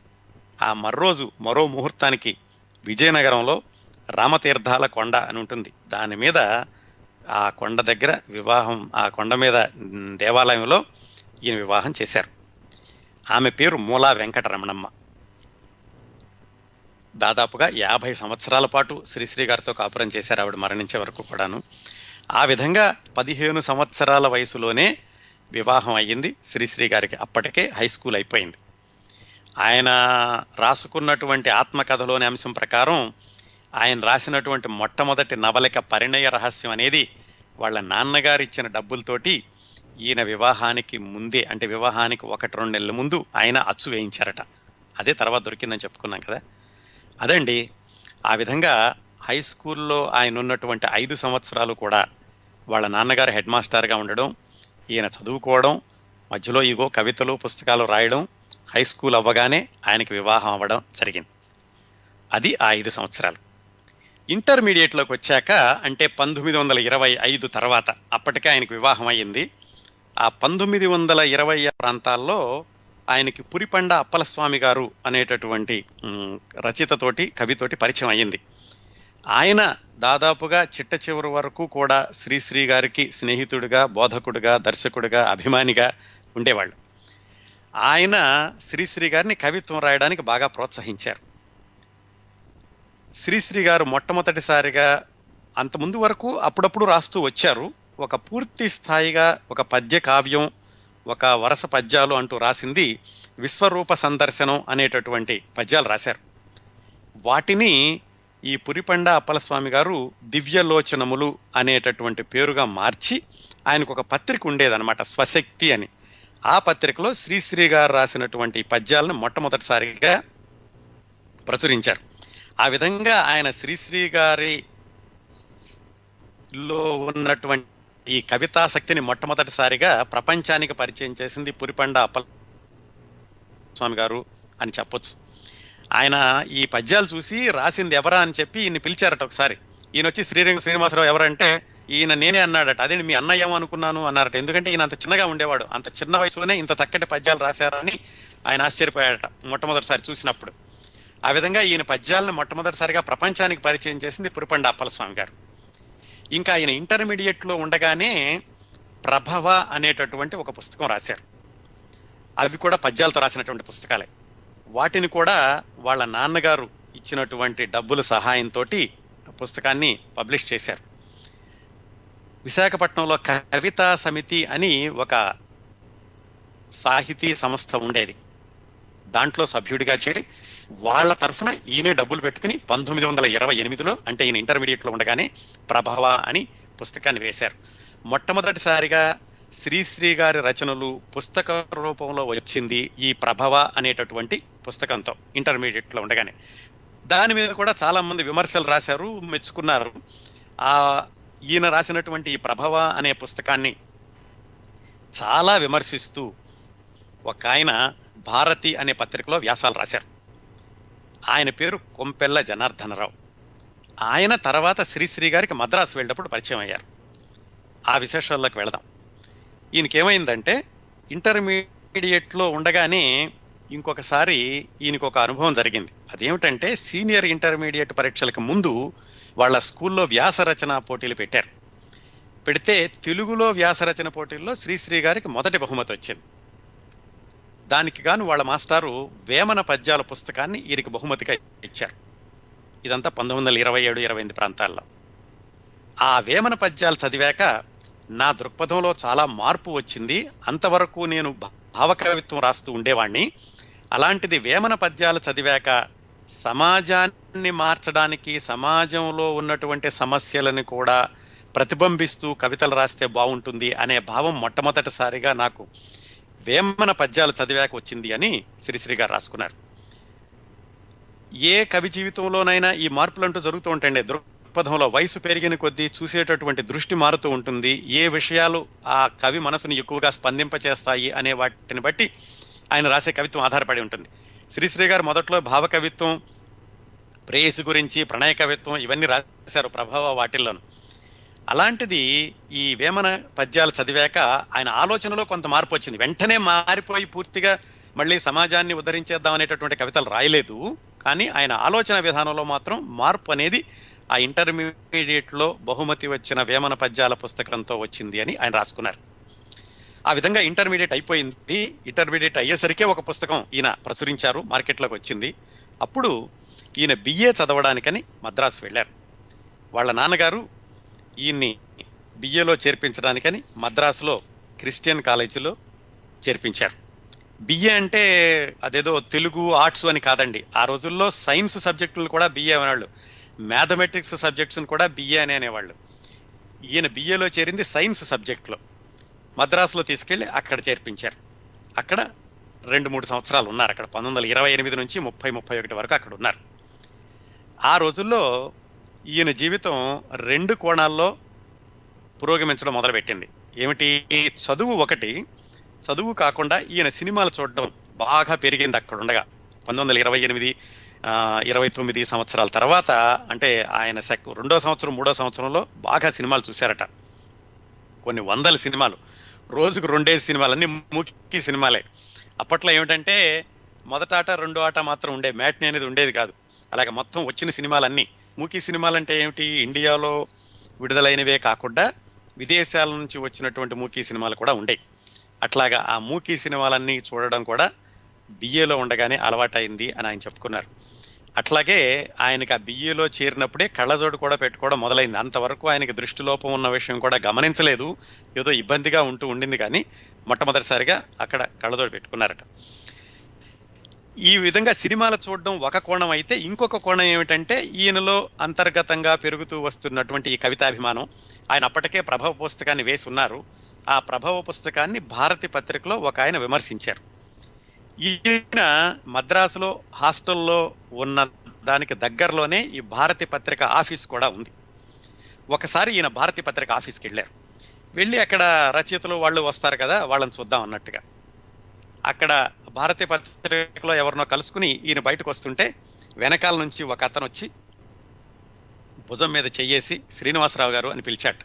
ఆ మర్రోజు మరో ముహూర్తానికి విజయనగరంలో రామతీర్థాల కొండ అని ఉంటుంది. దాని మీద ఆ కొండ దగ్గర వివాహం ఆ కొండ మీద దేవాలయంలో ఈయన వివాహం చేశారు. ఆమె పేరు మూలా వెంకటరమణమ్మ. దాదాపుగా యాభై సంవత్సరాల పాటు శ్రీశ్రీ గారితో కాపురం చేశారు. ఆవిడ మరణించే వరకు కూడాను. ఆ విధంగా పదిహేను సంవత్సరాల వయసులోనే వివాహం అయ్యింది. శ్రీశ్రీ గారికి అప్పటికే హై స్కూల్ అయిపోయింది. ఆయన రాసుకున్నటువంటి ఆత్మకథలోని అంశం ప్రకారం ఆయన రాసినటువంటి మొట్టమొదటి నవలిక పరిణయ రహస్యం అనేది వాళ్ళ నాన్నగారు ఇచ్చిన డబ్బులతోటి ఈయన వివాహానికి ముందే అంటే వివాహానికి ఒకటి రెండు నెలల ముందు ఆయన అచ్చు వేయించారట. అదే తర్వాత దొరికిందని చెప్పుకున్నాం కదా. అదండి ఆ విధంగా హై స్కూల్లో ఆయన ఉన్నటువంటి ఐదు సంవత్సరాలు కూడా వాళ్ళ నాన్నగారు హెడ్ మాస్టర్గా ఉండడం ఈయన చదువుకోవడం మధ్యలో ఇగో కవితలు పుస్తకాలు రాయడం హై స్కూల్ అవ్వగానే ఆయనకి వివాహం అవ్వడం జరిగింది. అది ఆ ఐదు సంవత్సరాలు. ఇంటర్మీడియట్లోకి వచ్చాక అంటే పంతొమ్మిది వందల ఇరవై ఐదు తర్వాత అప్పటికే ఆయనకు వివాహం అయ్యింది. ఆ పంతొమ్మిది వందల ఇరవై ప్రాంతాల్లో ఆయనకి పురిపండ అప్పలస్వామి గారు అనేటటువంటి రచయితతోటి కవితోటి పరిచయం అయ్యింది. ఆయన దాదాపుగా చిట్ట చివరి వరకు కూడా శ్రీశ్రీ గారికి స్నేహితుడిగా బోధకుడిగా దర్శకుడిగా అభిమానిగా ఉండేవాళ్ళు. ఆయన శ్రీశ్రీ గారిని కవిత్వం రాయడానికి బాగా ప్రోత్సహించారు. శ్రీశ్రీ గారు మొట్టమొదటిసారిగా అంతకుముందు వరకు అప్పుడప్పుడు రాస్తూ వచ్చారు. ఒక పూర్తి స్థాయిగా ఒక పద్య కావ్యం ఒక వరస పద్యాలు అంటూ రాసింది విశ్వరూప సందర్శనం అనేటటువంటి పద్యాలు రాశారు. వాటిని ఈ పురిపండ అప్పలస్వామి గారు దివ్యలోచనములు అనేటటువంటి పేరుగా మార్చి ఆయనకు ఒక పత్రిక ఉండేదన్నమాట స్వశక్తి అని. ఆ పత్రికలో శ్రీశ్రీ గారు రాసినటువంటి పద్యాలను మొట్టమొదటిసారిగా ప్రచురించారు. ఆ విధంగా ఆయన శ్రీశ్రీ గారిలో ఉన్నటువంటి ఈ కవితాశక్తిని మొట్టమొదటిసారిగా ప్రపంచానికి పరిచయం చేసింది పురిపండ అప్పల స్వామి గారు అని చెప్పొచ్చు. ఆయన ఈ పద్యాలు చూసి రాసింది ఎవరా అని చెప్పి ఈయన పిలిచారట ఒకసారి. ఈయన వచ్చి శ్రీరంగ శ్రీనివాసరావు ఎవరంటే ఈయన నేనే అన్నాడట అదే మీ అన్నయ్య ఏమో అనుకున్నాను అన్నారట. ఎందుకంటే ఈయన అంత చిన్నగా ఉండేవాడు అంత చిన్న వయసులోనే ఇంత చక్కటి పద్యాలు రాశారని ఆయన ఆశ్చర్యపోయాడట మొట్టమొదటిసారి చూసినప్పుడు. ఆ విధంగా ఈయన పద్యాలను మొట్టమొదటిసారిగా ప్రపంచానికి పరిచయం చేసింది పురిపండ అప్పలస్వామి గారు ఇంకా ఆయన ఇంటర్మీడియట్లో ఉండగానే ప్రభవ అనేటటువంటి ఒక పుస్తకం రాశారు. అవి కూడా పద్యాలతో రాసినటువంటి పుస్తకాలే. వాటిని కూడా వాళ్ళ నాన్నగారు ఇచ్చినటువంటి డబ్బుల సహాయంతో పుస్తకాన్ని పబ్లిష్ చేశారు. విశాఖపట్నంలో కవితా సమితి అని ఒక సాహితీ సంస్థ ఉండేది. దాంట్లో సభ్యుడిగా చేరి వాళ్ళ తరఫున ఈయనే డబ్బులు పెట్టుకుని పంతొమ్మిది వందల ఇరవై ఎనిమిదిలో అంటే ఈయన ఇంటర్మీడియట్లో ఉండగానే ప్రభవ అని పుస్తకాన్ని వేశారు. మొట్టమొదటిసారిగా శ్రీశ్రీ గారి రచనలు పుస్తక రూపంలో వచ్చింది ఈ ప్రభవ అనేటటువంటి పుస్తకంతో ఇంటర్మీడియట్లో ఉండగానే. దాని మీద కూడా చాలామంది విమర్శలు రాశారు మెచ్చుకున్నారు. ఆ ఈయన రాసినటువంటి ఈ ప్రభవ అనే పుస్తకాన్ని చాలా విమర్శిస్తూ ఒక ఆయన భారతి అనే పత్రికలో వ్యాసాలు రాశారు. ఆయన పేరు కొంపెల్ల జనార్దనరావు. ఆయన తర్వాత శ్రీశ్రీ గారికి మద్రాసు వెళ్ళినప్పుడు పరిచయం అయ్యారు. ఆ విశేషాల్లోకి వెళదాం. ఈయనకి ఏమైందంటే ఇంటర్మీడియట్లో ఉండగానే ఇంకొకసారి ఈయనకు ఒక అనుభవం జరిగింది. అదేమిటంటే సీనియర్ ఇంటర్మీడియట్ పరీక్షలకు ముందు వాళ్ళ స్కూల్లో వ్యాస రచన పోటీలు పెట్టారు. పెడితే తెలుగులో వ్యాస రచన పోటీల్లో శ్రీశ్రీ గారికి మొదటి బహుమతి వచ్చింది. దానికి గాను వాళ్ళ మాస్టారు వేమన పద్యాల పుస్తకాన్ని ఈయనకి బహుమతిగా ఇచ్చారు. ఇదంతా పంతొమ్మిది వందల ఇరవై ఏడు ఇరవై ఎనిమిది ప్రాంతాల్లో. ఆ వేమన పద్యాలు చదివాక నా దృక్పథంలో చాలా మార్పు వచ్చింది. అంతవరకు నేను భావకవిత్వం రాస్తూ ఉండేవాణ్ణి. అలాంటిది వేమన పద్యాలు చదివాక సమాజాన్ని మార్చడానికి సమాజంలో ఉన్నటువంటి సమస్యలను కూడా ప్రతిబింబిస్తూ కవితలు రాస్తే బాగుంటుంది అనే భావం మొట్టమొదటిసారిగా నాకు వేమన పద్యాలు చదివాక వచ్చింది అని శ్రీశ్రీ గారు రాసుకున్నారు. ఏ కవి జీవితంలోనైనా ఈ మార్పులు అంటూ జరుగుతూ ఉంటాయండి. దృక్పథంలో వయసు పెరిగిన కొద్దీ చూసేటటువంటి దృష్టి మారుతూ ఉంటుంది. ఏ విషయాలు ఆ కవి మనసును ఎక్కువగా స్పందింపచేస్తాయి అనే వాటిని బట్టి ఆయన రాసే కవిత్వం ఆధారపడి ఉంటుంది. శ్రీశ్రీ గారు మొదట్లో భావ కవిత్వం ప్రేయసి గురించి ప్రణయ కవిత్వం ఇవన్నీ రాశారు ప్రభావ వాటిల్లోను. అలాంటిది ఈ వేమన పద్యాలు చదివాక ఆయన ఆలోచనలో కొంత మార్పు వచ్చింది. వెంటనే మారిపోయి పూర్తిగా మళ్ళీ సమాజాన్ని ఉద్ధరించేద్దాం అనేటటువంటి కవితలు రాయలేదు. కానీ ఆయన ఆలోచన విధానంలో మాత్రం మార్పు అనేది ఆ ఇంటర్మీడియట్లో బహుమతి వచ్చిన వేమన పద్యాల పుస్తకంతో వచ్చింది అని ఆయన రాసుకున్నారు. ఆ విధంగా ఇంటర్మీడియట్ అయిపోయింది. ఇంటర్మీడియట్ అయ్యేసరికే ఒక పుస్తకం ఈయన ప్రచురించారు మార్కెట్లోకి వచ్చింది. అప్పుడు ఈయన బిఏ చదవడానికని మద్రాసు వెళ్ళారు. వాళ్ళ నాన్నగారు ఈయన్ని బిఏలో చేర్పించడానికని మద్రాసులో క్రిస్టియన్ కాలేజీలో చేర్పించారు. బిఏ అంటే అదేదో తెలుగు ఆర్ట్స్ అని కాదండి. ఆ రోజుల్లో సైన్స్ సబ్జెక్టులు కూడా బిఏ అనేవాళ్ళు. మ్యాథమెటిక్స్ సబ్జెక్ట్స్ని కూడా బిఏ అని అనేవాళ్ళు. ఈయన బిఏలో చేరింది సైన్స్ సబ్జెక్ట్లో. మద్రాసులో తీసుకెళ్ళి అక్కడ చేర్పించారు. అక్కడ రెండు మూడు సంవత్సరాలు ఉన్నారు. అక్కడ పంతొమ్మిది వందల ఇరవై ఎనిమిది నుంచి ముప్పై ముప్పై ఒకటి వరకు అక్కడ ఉన్నారు. ఆ రోజుల్లో ఈయన జీవితం రెండు కోణాల్లో పురోగమించడం మొదలుపెట్టింది. ఏమిటి? చదువు ఒకటి. చదువు కాకుండా ఈయన సినిమాలు చూడడం బాగా పెరిగింది అక్కడ ఉండగా పంతొమ్మిది వందల ఇరవై ఎనిమిది ఇరవై తొమ్మిది సంవత్సరాల తర్వాత అంటే ఆయన సెక్ రెండో సంవత్సరం మూడో సంవత్సరంలో బాగా సినిమాలు చూశారట. కొన్ని వందల సినిమాలు. రోజుకు రెండే సినిమాలు ముఖ్య సినిమాలే. అప్పట్లో ఏమిటంటే మొదట ఆట రెండో ఆట మాత్రం ఉండే మ్యాట్ని అనేది ఉండేది కాదు. అలాగే మొత్తం వచ్చిన సినిమాలన్నీ మూకీ సినిమాలు అంటే ఏమిటి? ఇండియాలో విడుదలైనవే కాకుండా విదేశాల నుంచి వచ్చినటువంటి మూకీ సినిమాలు కూడా ఉండేవి అట్లాగా ఆ మూకీ సినిమాలన్నీ చూడడం కూడా బిఏలో ఉండగానే అలవాటైంది అని ఆయన చెప్పుకున్నారు. అట్లాగే ఆయనకి ఆ బిఏలో చేరినప్పుడే కళ్ళజోడు కూడా పెట్టుకోవడం మొదలైంది. అంతవరకు ఆయనకి దృష్టిలోపం ఉన్న విషయం కూడా గమనించలేదు. ఏదో ఇబ్బందిగా ఉంటూ ఉండింది కానీ మొట్టమొదటిసారిగా అక్కడ కళ్ళజోడు పెట్టుకున్నారట. ఈ విధంగా సినిమాలు చూడడం ఒక కోణం అయితే ఇంకొక కోణం ఏమిటంటే ఈయనలో అంతర్గతంగా పెరుగుతూ వస్తున్నటువంటి ఈ కవితాభిమానం. ఆయన అప్పటికే ప్రభవ పుస్తకాన్ని వేసి ఉన్నారు. ఆ ప్రభవ పుస్తకాన్ని భారతి పత్రికలో ఒక ఆయన విమర్శించారు. ఈయన మద్రాసులో హాస్టల్లో ఉన్న దానికి దగ్గరలోనే ఈ భారతి పత్రిక ఆఫీస్ కూడా ఉంది. ఒకసారి ఈయన భారతి పత్రిక ఆఫీస్కి వెళ్ళారు. వెళ్ళి అక్కడ రచయితలు వాళ్ళు వస్తారు కదా వాళ్ళని చూద్దాం అన్నట్టుగా. అక్కడ భారతీయ పత్రికలో ఎవరినో కలుసుకుని ఈయన బయటకు వస్తుంటే వెనకాల నుంచి ఒక అతను వచ్చి భుజం మీద చెయ్యేసి శ్రీనివాసరావు గారు అని పిలిచాట.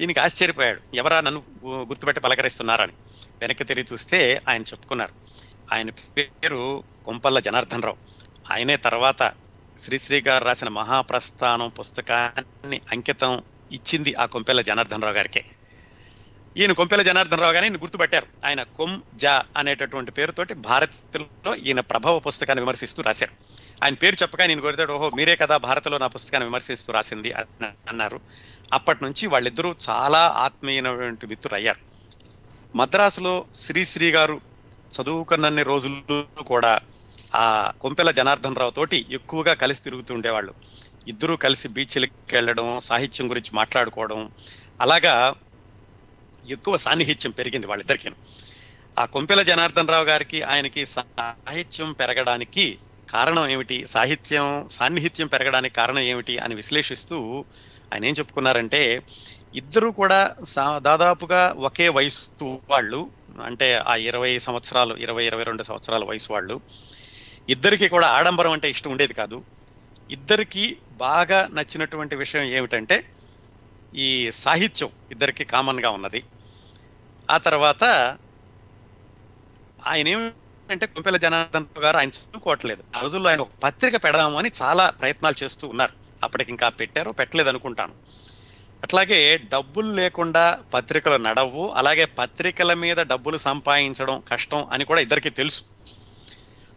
ఈయనకి ఆశ్చర్యపోయాడు. ఎవరా నన్ను గుర్తుపెట్టి పలకరిస్తున్నారని? వెనక్కి తిరిగి చూస్తే ఆయన చెప్పుకున్నారు. ఆయన పేరు కొంపల్ల జనార్దన్ రావు ఆయనే తర్వాత శ్రీశ్రీ గారు రాసిన మహాప్రస్థానం పుస్తకాన్ని అంకితం ఇచ్చింది ఆ కొంపెల్ల జనార్దన్ రావు గారికే. ఈయన కొంపెల జనార్దన్ రావు గారిని గుర్తుపట్టారు. ఆయన కొం జా అనేటటువంటి పేరుతోటి భారత్లో ఈయన ప్రభావ పుస్తకాన్ని విమర్శిస్తూ రాశారు. ఆయన పేరు చెప్పగా నేను కోరితాడు ఓహో మీరే కదా భారత్లో నా పుస్తకాన్ని విమర్శిస్తూ రాసింది అన్నారు. అప్పటి నుంచి వాళ్ళిద్దరూ చాలా ఆత్మీయమైనటువంటి మిత్రులు అయ్యారు. మద్రాసులో శ్రీశ్రీ గారు చదువుకున్నన్ని రోజులు కూడా ఆ కొంపెల జనార్దన్ రావు తోటి ఎక్కువగా కలిసి తిరుగుతూ ఉండేవాళ్ళు. ఇద్దరూ కలిసి బీచ్లకి వెళ్ళడం సాహిత్యం గురించి మాట్లాడుకోవడం అలాగా ఎక్కువ సాన్నిహిత్యం పెరిగింది వాళ్ళిద్దరికి ఆ కొంపెల జనార్దన్ రావు గారికి ఆయనకి సాహిత్యం పెరగడానికి కారణం ఏమిటి? సాహిత్యం సాన్నిహిత్యం పెరగడానికి కారణం ఏమిటి అని విశ్లేషిస్తూ ఆయన ఏం చెప్పుకున్నారంటే ఇద్దరూ కూడా దాదాపుగా ఒకే వయసు వాళ్ళు అంటే ఆ ఇరవై సంవత్సరాలు ఇరవై ఇరవై రెండు సంవత్సరాల వయసు వాళ్ళు. ఇద్దరికి కూడా ఆడంబరం అంటే ఇష్టం ఉండేది కాదు. ఇద్దరికి బాగా నచ్చినటువంటి విషయం ఏమిటంటే ఈ సాహిత్యం ఇద్దరికి కామన్గా ఉన్నది. ఆ తర్వాత ఆయన ఏమంటే కుంపెల జనార్దన్ గారు ఆయన చదువుకోవట్లేదు. ఆ రోజుల్లో ఆయన ఒక పత్రిక పెడదాము అని చాలా ప్రయత్నాలు చేస్తూ ఉన్నారు. అప్పటికి ఇంకా పెట్టారో పెట్టలేదు అనుకుంటాను. అట్లాగే డబ్బులు లేకుండా పత్రికలు నడవు. అలాగే పత్రికల మీద డబ్బులు సంపాదించడం కష్టం అని కూడా ఇద్దరికి తెలుసు.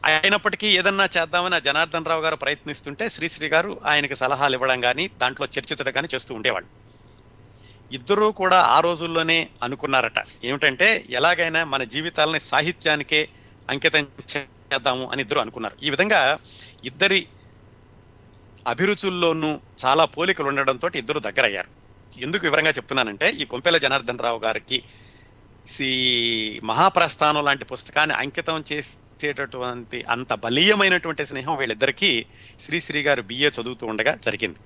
అయినప్పటికీ ఏదన్నా చేద్దామని ఆ జనార్దన్ రావు గారు ప్రయత్నిస్తుంటే శ్రీశ్రీ గారు ఆయనకి సలహాలు ఇవ్వడం కానీ దాంట్లో చర్చించడం కానీ చేస్తూ ఉండేవాళ్ళు. ఇద్దరూ కూడా ఆ రోజుల్లోనే అనుకున్నారట. ఏమిటంటే ఎలాగైనా మన జీవితాలని సాహిత్యానికే అంకితం చేద్దాము అని ఇద్దరు అనుకున్నారు. ఈ విధంగా ఇద్దరి అభిరుచుల్లోనూ చాలా పోలికలు ఉండడంతో ఇద్దరు దగ్గరయ్యారు. ఎందుకు వివరంగా చెప్తున్నానంటే ఈ కొంపెల జనార్దన్ రావు గారికి శ్రీ మహాప్రస్థానం లాంటి పుస్తకాన్ని అంకితం చేసేటటువంటి అంత బలీయమైనటువంటి స్నేహం వీళ్ళిద్దరికీ శ్రీశ్రీ గారు బిఏ చదువుతూ ఉండగా జరిగింది.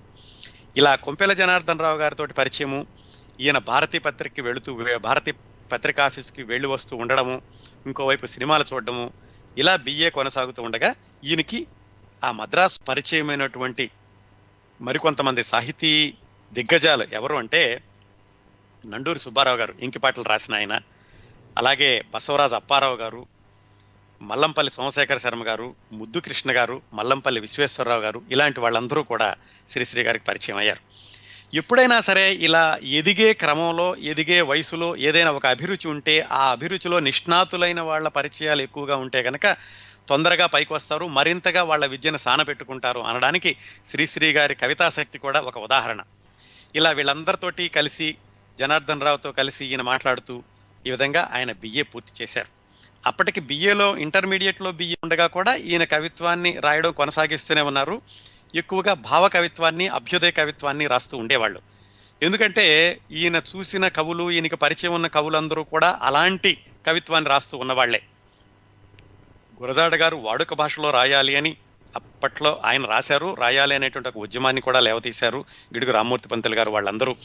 ఇలా కొంపెల జనార్దన్ రావు గారితో పరిచయము ఈయన భారతీ పత్రికకి వెళుతూ భారతీ పత్రిక ఆఫీస్కి వెళ్ళి వస్తూ ఉండడము ఇంకోవైపు సినిమాలు చూడడము ఇలా బిఏ కొనసాగుతూ ఉండగా ఈయనకి ఆ మద్రాసు పరిచయమైనటువంటి మరికొంతమంది సాహితీ దిగ్గజాలు ఎవరు అంటే నండూరి సుబ్బారావు గారు ఇంకిపాటలు రాసిన ఆయన అలాగే బసవరాజు అప్పారావు గారు మల్లంపల్లి సోమశేఖర శర్మ గారు ముద్దు కృష్ణ గారు మల్లంపల్లి విశ్వేశ్వరరావు గారు ఇలాంటి వాళ్ళందరూ కూడా శ్రీశ్రీ గారికి పరిచయం అయ్యారు. ఎప్పుడైనా సరే ఇలా ఎదిగే క్రమంలో ఎదిగే వయసులో ఏదైనా ఒక అభిరుచి ఉంటే ఆ అభిరుచిలో నిష్ణాతులైన వాళ్ళ పరిచయాలు ఎక్కువగా ఉంటే కనుక తొందరగా పైకి వస్తారు మరింతగా వాళ్ళ విద్యను సానపెట్టుకుంటారు అనడానికి శ్రీశ్రీ గారి కవితాశక్తి కూడా ఒక ఉదాహరణ. ఇలా వీళ్ళందరితోటి కలిసి జనార్దన్ రావుతో కలిసి ఈయన మాట్లాడుతూ ఈ విధంగా ఆయన బిఏ పూర్తి చేశారు. అప్పటికి బిఏలో ఇంటర్మీడియట్లో బిఏ ఉండగా కూడా ఈయన కవిత్వాన్ని రాయడం కొనసాగిస్తూనే ఉన్నారు. ఎక్కువగా భావ కవిత్వాన్ని అభ్యుదయ కవిత్వాన్ని రాస్తూ ఉండేవాళ్ళు. ఎందుకంటే ఈయన చూసిన కవులు ఈయనకి పరిచయం ఉన్న కవులందరూ కూడా అలాంటి కవిత్వాన్ని రాస్తూ ఉన్నవాళ్ళే. గురజాడ గారు వాడుక భాషలో రాయాలి అని అప్పట్లో ఆయన రాశారు. రాయాలి అనేటువంటి ఒక ఉద్యమాన్ని కూడా లేవతీశారు గిడుగు రామ్మూర్తి పంతులు గారు వాళ్ళందరూ.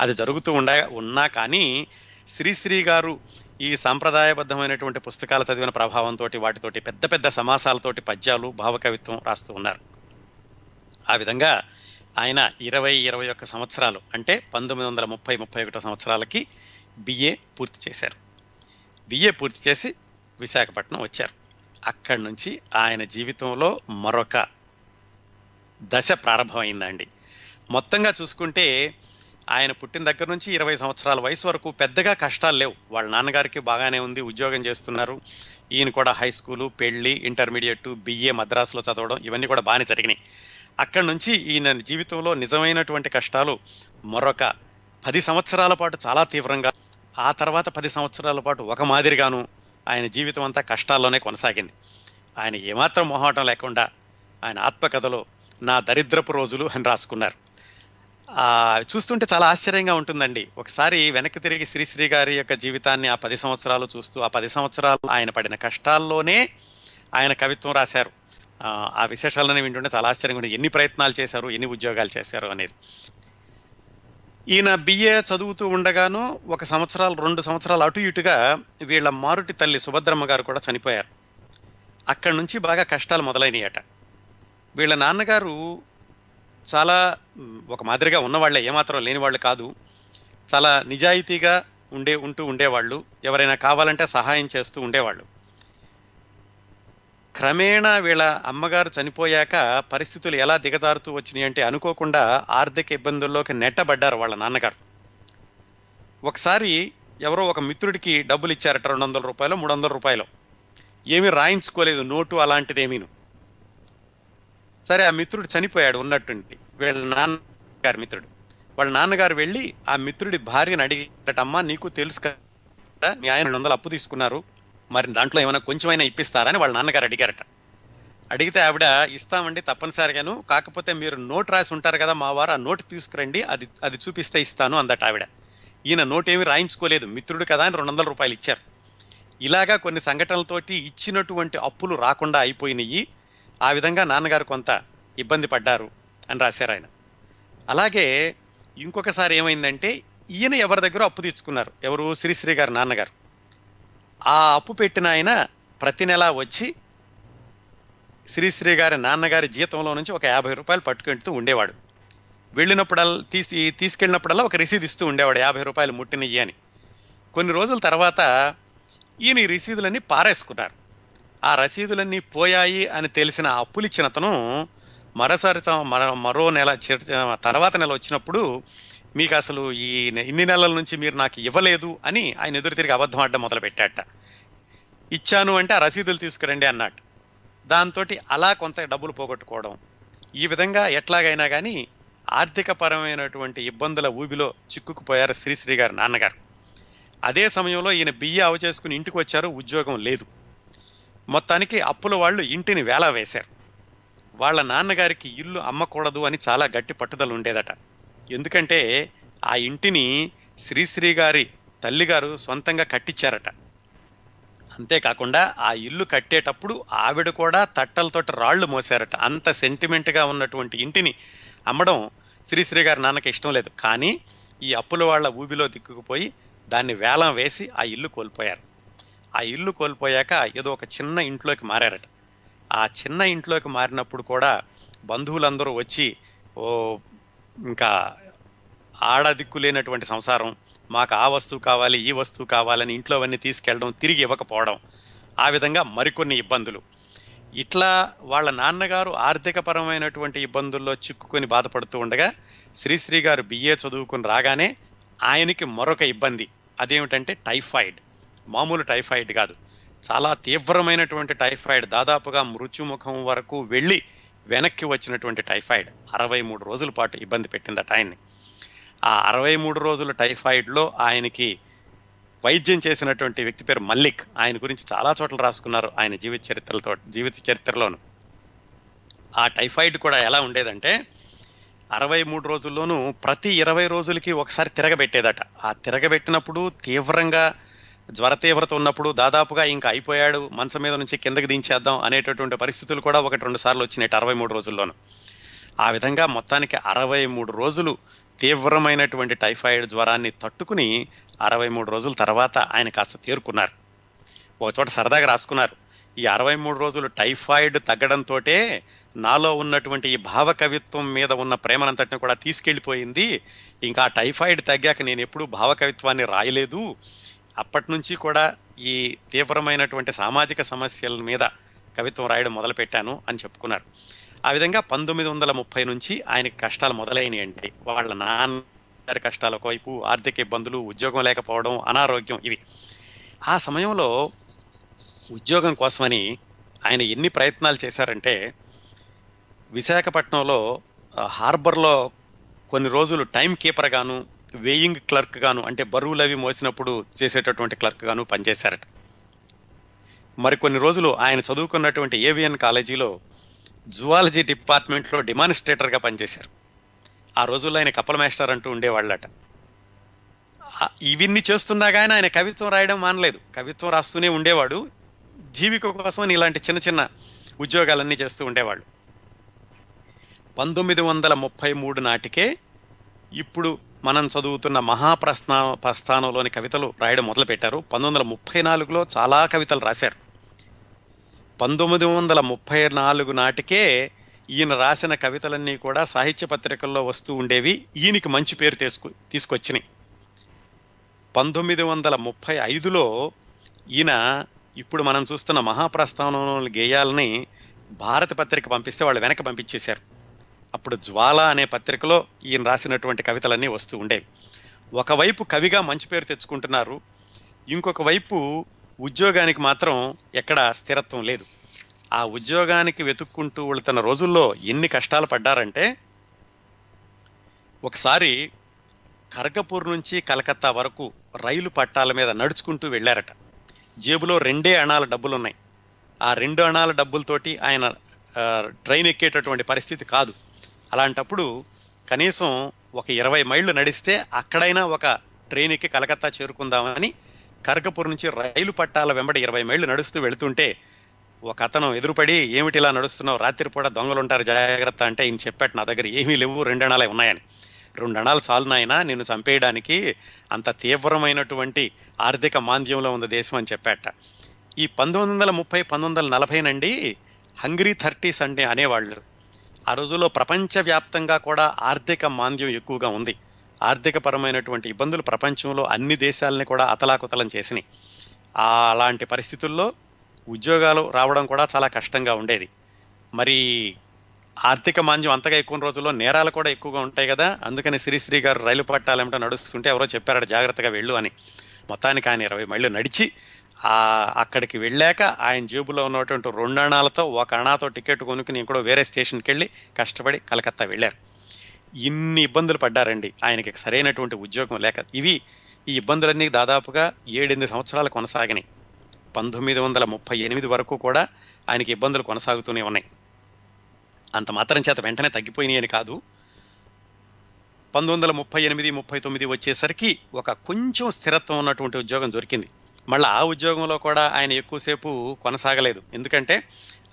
అది జరుగుతూ ఉండ ఉన్నా కానీ శ్రీశ్రీ గారు ఈ సాంప్రదాయబద్ధమైనటువంటి పుస్తకాలు చదివిన ప్రభావంతో వాటితోటి పెద్ద పెద్ద సమాసాలతోటి పద్యాలు భావకవిత్వం రాస్తూ ఉన్నారు. ఆ విధంగా ఆయన ఇరవై ఇరవై ఒక్క సంవత్సరాలు అంటే పంతొమ్మిది వందల ముప్పై ముప్పై ఒకటో సంవత్సరాలకి బిఏ పూర్తి చేశారు. బిఏ పూర్తి చేసి విశాఖపట్నం వచ్చారు. అక్కడి నుంచి ఆయన జీవితంలో మరొక దశ ప్రారంభమైందండి. మొత్తంగా చూసుకుంటే ఆయన పుట్టిన దగ్గర నుంచి ఇరవై సంవత్సరాల వయసు వరకు పెద్దగా కష్టాలు లేవు. వాళ్ళ నాన్నగారికి బాగానే ఉంది ఉద్యోగం చేస్తున్నారు. ఈయన కూడా హై స్కూలు పెళ్ళి ఇంటర్మీడియట్ బిఏ మద్రాసులో చదవడం ఇవన్నీ కూడా బాగానే జరిగినాయి. అక్కడి నుంచి ఈయన జీవితంలో నిజమైనటువంటి కష్టాలు మరొక పది సంవత్సరాల పాటు చాలా తీవ్రంగా ఆ తర్వాత పది సంవత్సరాల పాటు ఒక మాదిరిగాను ఆయన జీవితం అంతా కష్టాల్లోనే కొనసాగింది. ఆయన ఏమాత్రం మొహాటం లేకుండా ఆయన ఆత్మకథలో నా దరిద్రపు రోజులు అని రాసుకున్నారు. చూస్తుంటే చాలా ఆశ్చర్యంగా ఉంటుందండి. ఒకసారి వెనక్కి తిరిగి శ్రీశ్రీ గారి యొక్క జీవితాన్ని ఆ పది సంవత్సరాలు చూస్తూ ఆ పది సంవత్సరాలు ఆయన పడిన కష్టాల్లోనే ఆయన కవిత్వం రాశారు. ఆ విశేషాలను వింటుంటే చాలా ఆశ్చర్యంగా ఎన్ని ప్రయత్నాలు చేశారు ఎన్ని ఉద్యోగాలు చేశారు అనేది. ఈయన బిఏ చదువుతూ ఉండగాను ఒక సంవత్సరాలు రెండు సంవత్సరాలు అటు ఇటుగా వీళ్ళ మారుటి తల్లి సుభద్రమ్మ గారు కూడా చనిపోయారు. అక్కడి నుంచి బాగా కష్టాలు మొదలైనయట. వీళ్ళ నాన్నగారు చాలా ఒక మాదిరిగా ఉన్నవాళ్ళే ఏమాత్రం లేని వాళ్ళు కాదు. చాలా నిజాయితీగా ఉండే ఉంటూ ఉండేవాళ్ళు. ఎవరైనా కావాలంటే సహాయం చేస్తూ ఉండేవాళ్ళు. క్రమేణా వీళ్ళ అమ్మగారు చనిపోయాక పరిస్థితులు ఎలా దిగజారుతూ వచ్చినాయి అంటే అనుకోకుండా ఆర్థిక ఇబ్బందుల్లోకి నెట్టబడ్డారు వాళ్ళ నాన్నగారు. ఒకసారి ఎవరో ఒక మిత్రుడికి డబ్బులు ఇచ్చారట రెండు వందల రూపాయలు మూడు వందల రూపాయలు. ఏమీ రాయించుకోలేదు నోటు అలాంటిదేమీను. సరే ఆ మిత్రుడు చనిపోయాడు ఉన్నట్టుండి వీళ్ళ నాన్నగారి మిత్రుడు. వాళ్ళ నాన్నగారు వెళ్ళి ఆ మిత్రుడి భార్యను అడిగేటమ్మా నీకు తెలుసు కదా మీ ఆయన రెండు వందలు అప్పు తీసుకున్నారు. మరి దాంట్లో ఏమైనా కొంచెమైనా ఇప్పిస్తారని వాళ్ళ నాన్నగారు అడిగారట. అడిగితే ఆవిడ ఇస్తామండి తప్పనిసరిగాను. కాకపోతే మీరు నోట్ రాసి ఉంటారు కదా మా వారు ఆ నోటు తీసుకురండి. అది అది చూపిస్తే ఇస్తాను అందట ఆవిడ. ఈయన నోట్ ఏమి రాయించుకోలేదు. మిత్రుడు కదా అని రెండు వందల రూపాయలు ఇచ్చారు. ఇలాగా కొన్ని సంఘటనలతోటి ఇచ్చినటువంటి అప్పులు రాకుండా అయిపోయినాయి ఆ విధంగా నాన్నగారు కొంత ఇబ్బంది పడ్డారు అని రాశారు ఆయన. అలాగే ఇంకొకసారి ఏమైందంటే ఈయన ఎవరి దగ్గర అప్పు తెచ్చుకున్నారు ఎవరు? శ్రీశ్రీ గారు నాన్నగారు. ఆ అప్పు పెట్టిన ఆయన ప్రతి నెలా వచ్చి శ్రీశ్రీ గారి నాన్నగారి జీతంలో నుంచి ఒక యాభై రూపాయలు పట్టుకెళ్తూ ఉండేవాడు. వెళ్ళినప్పుడల్లా తీసి తీసుకెళ్ళినప్పుడల్లా ఒక రిసీదు ఇస్తూ ఉండేవాడు యాభై రూపాయలు ముట్టినయ్యి అని. కొన్ని రోజుల తర్వాత ఈయన ఈ రసీదులన్నీ పారేసుకున్నారు. ఆ రసీదులన్నీ పోయాయి అని తెలిసిన అప్పులు ఇచ్చిన అతను మరోసారి మరో నెల తర్వాత నెల వచ్చినప్పుడు మీకు అసలు ఈ ఇన్ని నెలల నుంచి మీరు నాకు ఇవ్వలేదు అని ఆయన ఎదురు తిరిగి అబద్ధం ఆడడం మొదలుపెట్టాట ఇచ్చాను అంటే ఆ రసీదులు తీసుకురండి అన్నట్టు దాంతో అలా కొంత డబ్బులు పోగొట్టుకోవడం. ఈ విధంగా ఎట్లాగైనా కానీ ఆర్థికపరమైనటువంటి ఇబ్బందుల ఊబిలో చిక్కుకుపోయారు శ్రీశ్రీ గారు నాన్నగారు. అదే సమయంలో ఈయన బియ్య అవచేసుకుని ఇంటికి వచ్చారు ఉద్యోగం లేదు. మొత్తానికి అప్పుల వాళ్ళు ఇంటిని వేలా వేశారు వాళ్ళ నాన్నగారికి ఇల్లు అమ్మకూడదు అని చాలా గట్టి పట్టుదల ఉండేదట. ఎందుకంటే ఆ ఇంటిని శ్రీశ్రీ గారి తల్లిగారు సొంతంగా కట్టించారట. అంతేకాకుండా ఆ ఇల్లు కట్టేటప్పుడు ఆవిడ కూడా తట్టలతోటి రాళ్ళు మోసారట. అంత సెంటిమెంట్గా ఉన్నటువంటి ఇంటిని అమ్మడం శ్రీశ్రీ గారి నాన్నకి ఇష్టం లేదు. కానీ ఈ అప్పుల వాళ్ళ ఊబిలో దిక్కుకుపోయి దాన్ని వేలం వేసి ఆ ఇల్లు కోల్పోయారు. ఆ ఇల్లు కోల్పోయాక ఏదో ఒక చిన్న ఇంట్లోకి మారారట. ఆ చిన్న ఇంట్లోకి మారినప్పుడు కూడా బంధువులందరూ వచ్చి ఓ ఇంకా ఆడదిక్కు లేనటువంటి సంసారం మాకు ఆ వస్తువు కావాలి ఈ వస్తువు కావాలని ఇంట్లో అవన్నీ తీసుకెళ్ళడం తిరిగి ఇవ్వకపోవడం ఆ విధంగా మరికొన్ని ఇబ్బందులు. ఇట్లా వాళ్ళ నాన్నగారు ఆర్థికపరమైనటువంటి ఇబ్బందుల్లో చిక్కుకొని బాధపడుతూ ఉండగా శ్రీశ్రీ గారు బిఏ చదువుకుని రాగానే ఆయనకి మరొక ఇబ్బంది. అదేమిటంటే టైఫాయిడ్. మామూలు టైఫాయిడ్ కాదు. చాలా తీవ్రమైనటువంటి టైఫాయిడ్. దాదాపుగా మృత్యుముఖం వరకు వెళ్ళి వెనక్కి వచ్చినటువంటి టైఫాయిడ్ అరవై మూడు రోజుల పాటు ఇబ్బంది పెట్టిందట ఆయన్ని. ఆ అరవై మూడు రోజుల టైఫాయిడ్లో ఆయనకి వైద్యం చేసినటువంటి వ్యక్తి పేరు మల్లిక్. ఆయన గురించి చాలా చోట్ల రాసుకున్నారు ఆయన జీవిత చరిత్రలతో జీవిత చరిత్రలోను. ఆ టైఫాయిడ్ కూడా ఎలా ఉండేదంటే అరవై మూడు రోజుల్లోనూ ప్రతి ఇరవై రోజులకి ఒకసారి తిరగబెట్టేదట. ఆ తిరగబెట్టినప్పుడు తీవ్రంగా జ్వర తీవ్రత ఉన్నప్పుడు దాదాపుగా ఇంకా అయిపోయాడు. మంచం మీద నుంచి కిందకి దించేద్దాం అనేటటువంటి పరిస్థితులు కూడా ఒకటి రెండు సార్లు వచ్చినాయి అరవై మూడు రోజుల్లోనూ. ఆ విధంగా మొత్తానికి అరవై మూడు రోజులు తీవ్రమైనటువంటి టైఫాయిడ్ జ్వరాన్ని తట్టుకుని అరవై మూడు రోజుల తర్వాత ఆయన కాస్త తేరుకున్నారు. ఒక చోట సరదాగా రాసుకున్నారు. ఈ అరవై మూడు రోజులు టైఫాయిడ్ తగ్గడంతో నాలో ఉన్నటువంటి ఈ భావ కవిత్వం మీద ఉన్న ప్రేమనంతటిని కూడా తీసుకెళ్ళిపోయింది. ఇంకా టైఫాయిడ్ తగ్గాక నేను ఎప్పుడూ భావ కవిత్వాన్ని రాయలేదు. అప్పటి నుంచి కూడా ఈ తీవ్రమైనటువంటి సామాజిక సమస్యల మీద కవిత్వం రాయడం మొదలుపెట్టాను అని చెప్పుకున్నారు. ఆ విధంగా పంతొమ్మిది వందల ముప్పై నుంచి ఆయనకి కష్టాలు మొదలైనయండి. వాళ్ళ నాన్న కష్టాలు ఒకవైపు ఆర్థిక ఇబ్బందులు ఉద్యోగం లేకపోవడం అనారోగ్యం ఇవి. ఆ సమయంలో ఉద్యోగం కోసమని ఆయన ఎన్ని ప్రయత్నాలు చేశారంటే విశాఖపట్నంలో హార్బర్లో కొన్ని రోజులు టైం కీపర్ గాను వేయింగ్ క్లర్క్ గాను అంటే బరువులు అవి మోసినప్పుడు చేసేటటువంటి క్లర్క్ గాను పనిచేశారట. మరికొన్ని రోజులు ఆయన చదువుకున్నటువంటి ఏవిఎన్ కాలేజీలో జువాలజీ డిపార్ట్మెంట్లో డిమానిస్ట్రేటర్గా పనిచేశారు. ఆ రోజుల్లో ఆయన కపల మాస్టర్ అంటూ ఉండేవాళ్ళట. ఇవన్నీ చేస్తున్నా కానీ ఆయన కవిత్వం రాయడం మానలేదు. కవిత్వం రాస్తూనే ఉండేవాడు. జీవిక కోసం ఇలాంటి చిన్న చిన్న ఉద్యోగాలన్నీ చేస్తూ ఉండేవాళ్ళు. పంతొమ్మిది వందల ముప్పై మూడు నాటికే ఇప్పుడు మనం చదువుతున్న మహాప్రస్థా ప్రస్థానంలోని కవితలు రాయడం మొదలుపెట్టారు. పంతొమ్మిది వందల ముప్పై నాలుగులో చాలా కవితలు రాశారు. పంతొమ్మిది వందల ముప్పై నాలుగు నాటికే ఈయన రాసిన కవితలన్నీ కూడా సాహిత్య పత్రికల్లో వస్తూ ఉండేవి. ఈయనకి మంచి పేరు తీసుకు తీసుకొచ్చినాయి. పంతొమ్మిది వందల ముప్పై ఐదులో ఈయన ఇప్పుడు మనం చూస్తున్న మహాప్రస్థానంలోని గేయాలని భారత పత్రిక పంపిస్తే వాళ్ళు వెనక పంపించేశారు. అప్పుడు జ్వాల అనే పత్రికలో ఈయన రాసినటువంటి కవితలన్నీ వస్తూ ఉండేవి ఒకవైపు కవిగా మంచి పేరు తెచ్చుకుంటున్నారు ఇంకొక వైపు ఉద్యోగానికి మాత్రం ఎక్కడ స్థిరత్వం లేదు. ఆ ఉద్యోగానికి వెతుక్కుంటూ వెళుతున్న రోజుల్లో ఎన్ని కష్టాలు పడ్డారంటే ఒకసారి ఖర్గపూర్ నుంచి కలకత్తా వరకు రైలు పట్టాల మీద నడుచుకుంటూ వెళ్ళారట. జేబులో రెండే అణాల డబ్బులు ఉన్నాయి ఆ రెండు అణాల డబ్బులతోటి ఆయన ట్రైన్ ఎక్కేటటువంటి పరిస్థితి కాదు. అలాంటప్పుడు కనీసం ఒక ఇరవై మైళ్ళు నడిస్తే అక్కడైనా ఒక ట్రైన్ ఎక్కి కలకత్తా చేరుకుందామని కరకపూర్ నుంచి రైలు పట్టాల వెంబడి ఇరవై మైళ్ళు నడుస్తూ వెళుతుంటే ఒక అతను ఎదురుపడి ఏమిటి ఇలా నడుస్తున్నావు రాత్రిపూట దొంగలుంటారు జాగ్రత్త అంటే ఈయన చెప్పాడు నా దగ్గర ఏమీ లేవు రెండు అణాలే ఉన్నాయని. రెండు అణాలు చాలు నాయనా చంపేయడానికి అంత తీవ్రమైనటువంటి ఆర్థిక మాంద్యంలో ఉంది దేశం అని చెప్పాట. ఈ పంతొమ్మిది వందల ముప్పై పంతొమ్మిది వందల నలభై నుండి హంగ్రీ థర్టీస్ అంటే అనేవాళ్ళు. ఆ రోజుల్లో ప్రపంచవ్యాప్తంగా కూడా ఆర్థిక మాంద్యం ఎక్కువగా ఉంది. ఆర్థిక పరమైనటువంటి ఇబ్బందులు ప్రపంచంలో అన్ని దేశాలని కూడా అతలాకుతలం చేసినాయి. అలాంటి పరిస్థితుల్లో ఉద్యోగాలు రావడం కూడా చాలా కష్టంగా ఉండేది. మరి ఆర్థిక మాంద్యం అంతగా ఎక్కువ రోజుల్లో నేరాలు కూడా ఎక్కువగా ఉంటాయి కదా. అందుకని శ్రీశ్రీ గారు రైలు పట్టాలేమిటో నడుస్తుంటే ఎవరో చెప్పారట జాగ్రత్తగా వెళ్ళు అని. మొత్తానికి ఆయన ఇరవై మైళ్ళు నడిచి ఆ అక్కడికి వెళ్ళాక ఆయన జేబులో ఉన్నటువంటి రెండు అణాలతో ఒక అణాతో టికెట్ కొనుక్కుని కూడా వేరే స్టేషన్కి వెళ్ళి కష్టపడి కలకత్తా వెళ్ళారు. ఇన్ని ఇబ్బందులు పడ్డారండి. ఆయనకి సరైనటువంటి ఉద్యోగం లేక ఇవి ఈ ఇబ్బందులన్నీ దాదాపుగా ఏడెనిమిది సంవత్సరాలు కొనసాగినాయి. పంతొమ్మిది వందల ముప్పై ఎనిమిది వరకు కూడా ఆయనకి ఇబ్బందులు కొనసాగుతూనే ఉన్నాయి. అంత మాత్రం చేత వెంటనే తగ్గిపోయినాయి అని కాదు. పంతొమ్మిది వందల ముప్పై ఎనిమిది ముప్పై తొమ్మిది వచ్చేసరికి ఒక కొంచెం స్థిరత్వం ఉన్నటువంటి ఉద్యోగం దొరికింది. మళ్ళీ ఆ ఉద్యోగంలో కూడా ఆయన ఎక్కువసేపు కొనసాగలేదు. ఎందుకంటే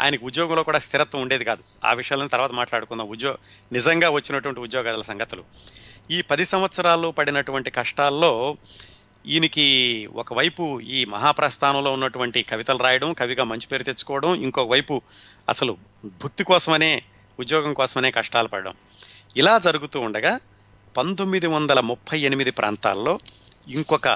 ఆయనకు ఉద్యోగంలో కూడా స్థిరత్వం ఉండేది కాదు. ఆ విషయాలను తర్వాత మాట్లాడుకుందాం. ఉద్యోగ నిజంగా వచ్చినటువంటి ఉద్యోగాల సంగతులు. ఈ పది సంవత్సరాలు పడినటువంటి కష్టాల్లో ఈయనకి ఒకవైపు ఈ మహాప్రస్థానంలో ఉన్నటువంటి కవితలు రాయడం కవిగా మంచి పేరు తెచ్చుకోవడం ఇంకొకవైపు అసలు భుక్తి కోసమనే ఉద్యోగం కోసమనే కష్టాలు పడడం. ఇలా జరుగుతూ ఉండగా పంతొమ్మిది వందల ముప్పై ఎనిమిది ప్రాంతాల్లో ఇంకొక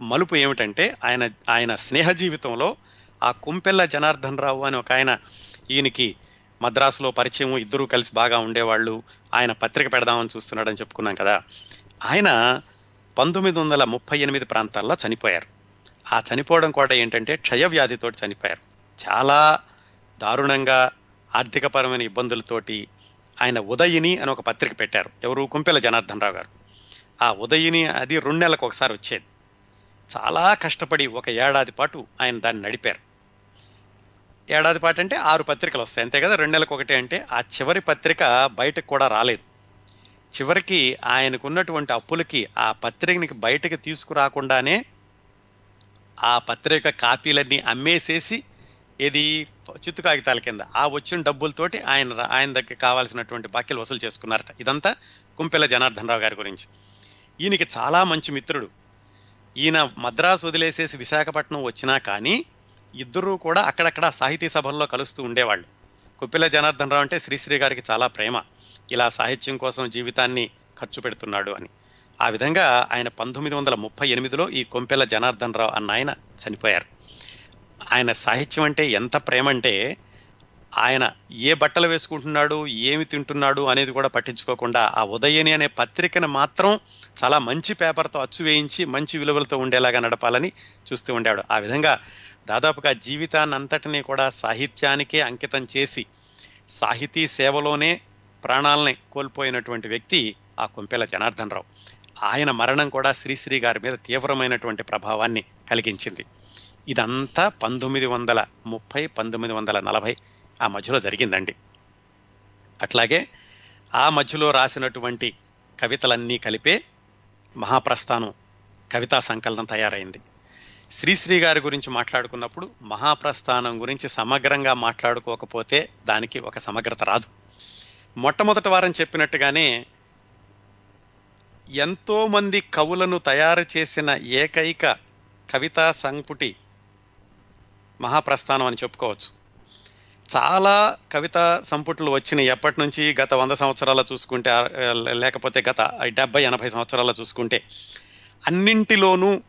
మలుపు ఏమిటంటే ఆయన ఆయన స్నేహ జీవితంలో ఆ కుంపెల్ల జనార్దన్ రావు అని ఒక ఆయన ఈయనకి మద్రాసులో పరిచయం ఇద్దరూ కలిసి బాగా ఉండేవాళ్ళు ఆయన పత్రిక పెడదామని చూస్తున్నాడని చెప్పుకున్నాం కదా. ఆయన పంతొమ్మిది వందల ముప్పై ఎనిమిది ప్రాంతాల్లో చనిపోయారు. ఆ చనిపోవడం కూడా ఏంటంటే క్షయవ్యాధితో చనిపోయారు. చాలా దారుణంగా ఆర్థికపరమైన ఇబ్బందులతోటి ఆయన ఉదయిని అని ఒక పత్రిక పెట్టారు. ఎవరు? కుంపెల జనార్దన్ రావు గారు. ఆ ఉదయిని అది రెండు నెలలకు ఒకసారి వచ్చేది. చాలా కష్టపడి ఒక ఏడాది పాటు ఆయన దాన్ని నడిపారు. ఏడాది పాటు అంటే ఆరు పత్రికలు వస్తాయి. అంతే కదా? రెండు నెలలకు ఒకటి అంటే ఆ చివరి పత్రిక బయటకు కూడా రాలేదు. చివరికి ఆయనకున్నటువంటి అప్పులకి ఆ పత్రికని బయటకు తీసుకురాకుండానే ఆ పత్రిక కాపీలన్నీ అమ్మేసేసి ఇది చిత్తు కాగితాల కింద ఆ వచ్చిన డబ్బులతోటి ఆయన ఆయన దగ్గర కావాల్సినటువంటి బాకీలు వసూలు చేసుకున్నారట. ఇదంతా కుంపెల జనార్దన్ రావు గారి గురించి. ఈయనకి చాలా మంచి మిత్రుడు. ఈయన మద్రాసు వదిలేసేసి విశాఖపట్నం వచ్చినా కానీ ఇద్దరూ కూడా అక్కడక్కడ సాహితీ సభల్లో కలుస్తూ ఉండేవాళ్ళు. కుప్పిల జనార్దన్ రావు అంటే శ్రీశ్రీ గారికి చాలా ప్రేమ. ఇలా సాహిత్యం కోసం జీవితాన్ని ఖర్చు పెడుతున్నాడు అని. ఆ విధంగా ఆయన పంతొమ్మిది వందల ముప్పై ఎనిమిదిలో ఈ కొంపెల జనార్దన్ రావు అన్న ఆయన చనిపోయారు. ఆయన సాహిత్యం అంటే ఎంత ప్రేమ అంటే ఆయన ఏ బట్టలు వేసుకుంటున్నాడు ఏమి తింటున్నాడు అనేది కూడా పట్టించుకోకుండా ఆ ఉదయని అనే పత్రికను మాత్రం చాలా మంచి పేపర్తో అచ్చు వేయించి మంచి విలువలతో ఉండేలాగా నడపాలని చూస్తూ ఉండేవాడు. ఆ విధంగా దాదాపుగా జీవితాన్ని అంతటినీ కూడా సాహిత్యానికే అంకితం చేసి సాహితీ సేవలోనే ప్రాణాలని కోల్పోయినటువంటి వ్యక్తి ఆ కుంపెల జనార్దన్ రావు ఆయన మరణం కూడా శ్రీశ్రీ గారి మీద తీవ్రమైనటువంటి ప్రభావాన్ని కలిగించింది. ఇదంతా పంతొమ్మిది వందల ముప్పై పంతొమ్మిది వందల నలభై ఆ మధ్యలో జరిగిందండి. అట్లాగే ఆ మధ్యలో రాసినటువంటి కవితలన్నీ కలిపే మహాప్రస్థానం కవితా సంకలనం తయారైంది. శ్రీశ్రీ గారి గురించి మాట్లాడుకున్నప్పుడు మహాప్రస్థానం గురించి సమగ్రంగా మాట్లాడుకోకపోతే దానికి ఒక సమగ్రత రాదు. మొట్టమొదటి వారం చెప్పినట్టుగానే ఎంతోమంది కవులను తయారు చేసిన ఏకైక కవితా సంపుటి మహాప్రస్థానం అని చెప్పుకోవచ్చు. చాలా కవితా సంపుట్లు వచ్చినాయి. ఎప్పటి నుంచి? గత వంద సంవత్సరాల చూసుకుంటే లేకపోతే గత డెబ్బై ఎనభై సంవత్సరాల చూసుకుంటే అన్నింటిలోనూ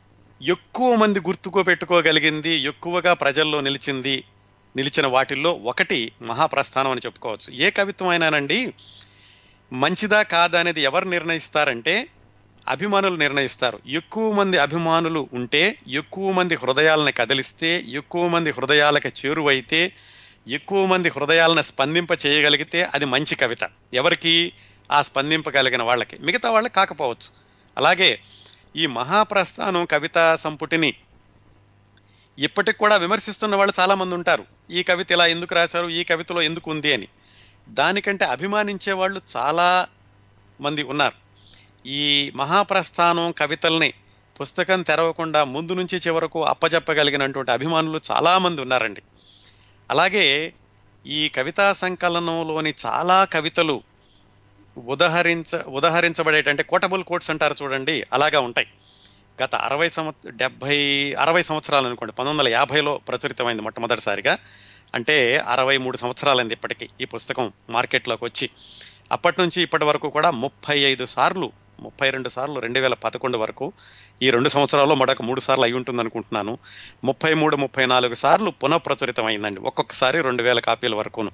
ఎక్కువ మంది గుర్తుకో పెట్టుకోగలిగింది ఎక్కువగా ప్రజల్లో నిలిచింది నిలిచిన వాటిల్లో ఒకటి మహాప్రస్థానం అని చెప్పుకోవచ్చు. ఏ కవిత్వం అయినానండి? మంచిదా కాదా అనేది ఎవరు నిర్ణయిస్తారంటే అభిమానులు నిర్ణయిస్తారు. ఎక్కువ మంది అభిమానులు ఉంటే ఎక్కువ మంది హృదయాలను కదిలిస్తే ఎక్కువ మంది హృదయాలకు చేరువైతే ఎక్కువ మంది హృదయాలను స్పందింప చేయగలిగితే అది మంచి కవిత. ఎవరికి ఆ స్పందింపగలిగిన వాళ్ళకి. మిగతా వాళ్ళకి కాకపోవచ్చు. అలాగే ఈ మహాప్రస్థానం కవితా సంపుటిని ఇప్పటికి కూడా విమర్శిస్తున్న వాళ్ళు చాలామంది ఉంటారు. ఈ కవిత ఇలా ఎందుకు రాశారు? ఈ కవితలో ఎందుకు ఉంది అని. దానికంటే అభిమానించే వాళ్ళు చాలా మంది ఉన్నారు. ఈ మహాప్రస్థానం కవితల్ని పుస్తకం తెరవకుండా ముందు నుంచి చివరకు అప్పచెప్పగలిగినటువంటి అభిమానులు చాలామంది ఉన్నారండి. అలాగే ఈ కవితా సంకలనంలోని చాలా కవితలు ఉదహరించ ఉదహరించబడేటంటే కోటబుల్ కోట్స్ అంటారు చూడండి అలాగా ఉంటాయి. గత అరవై సంవత్సర డెబ్భై అరవై సంవత్సరాలు అనుకోండి పంతొమ్మిది వందల యాభైలో ప్రచురితమైంది మొట్టమొదటిసారిగా. అంటే అరవై మూడు సంవత్సరాలైంది ఇప్పటికీ ఈ పుస్తకం మార్కెట్లోకి వచ్చి అప్పటి నుంచి ఇప్పటి వరకు కూడా ముప్పై ఐదు సార్లు ముప్పై రెండు సార్లు రెండు వేల పదకొండు వరకు ఈ రెండు సంవత్సరాల్లో మరొక మూడు సార్లు అయి ఉంటుంది అనుకుంటున్నాను ముప్పై మూడు ముప్పై నాలుగు సార్లు పునఃప్రచురితం అయిందండి ఒక్కొక్కసారి రెండు వేల కాపీల వరకును.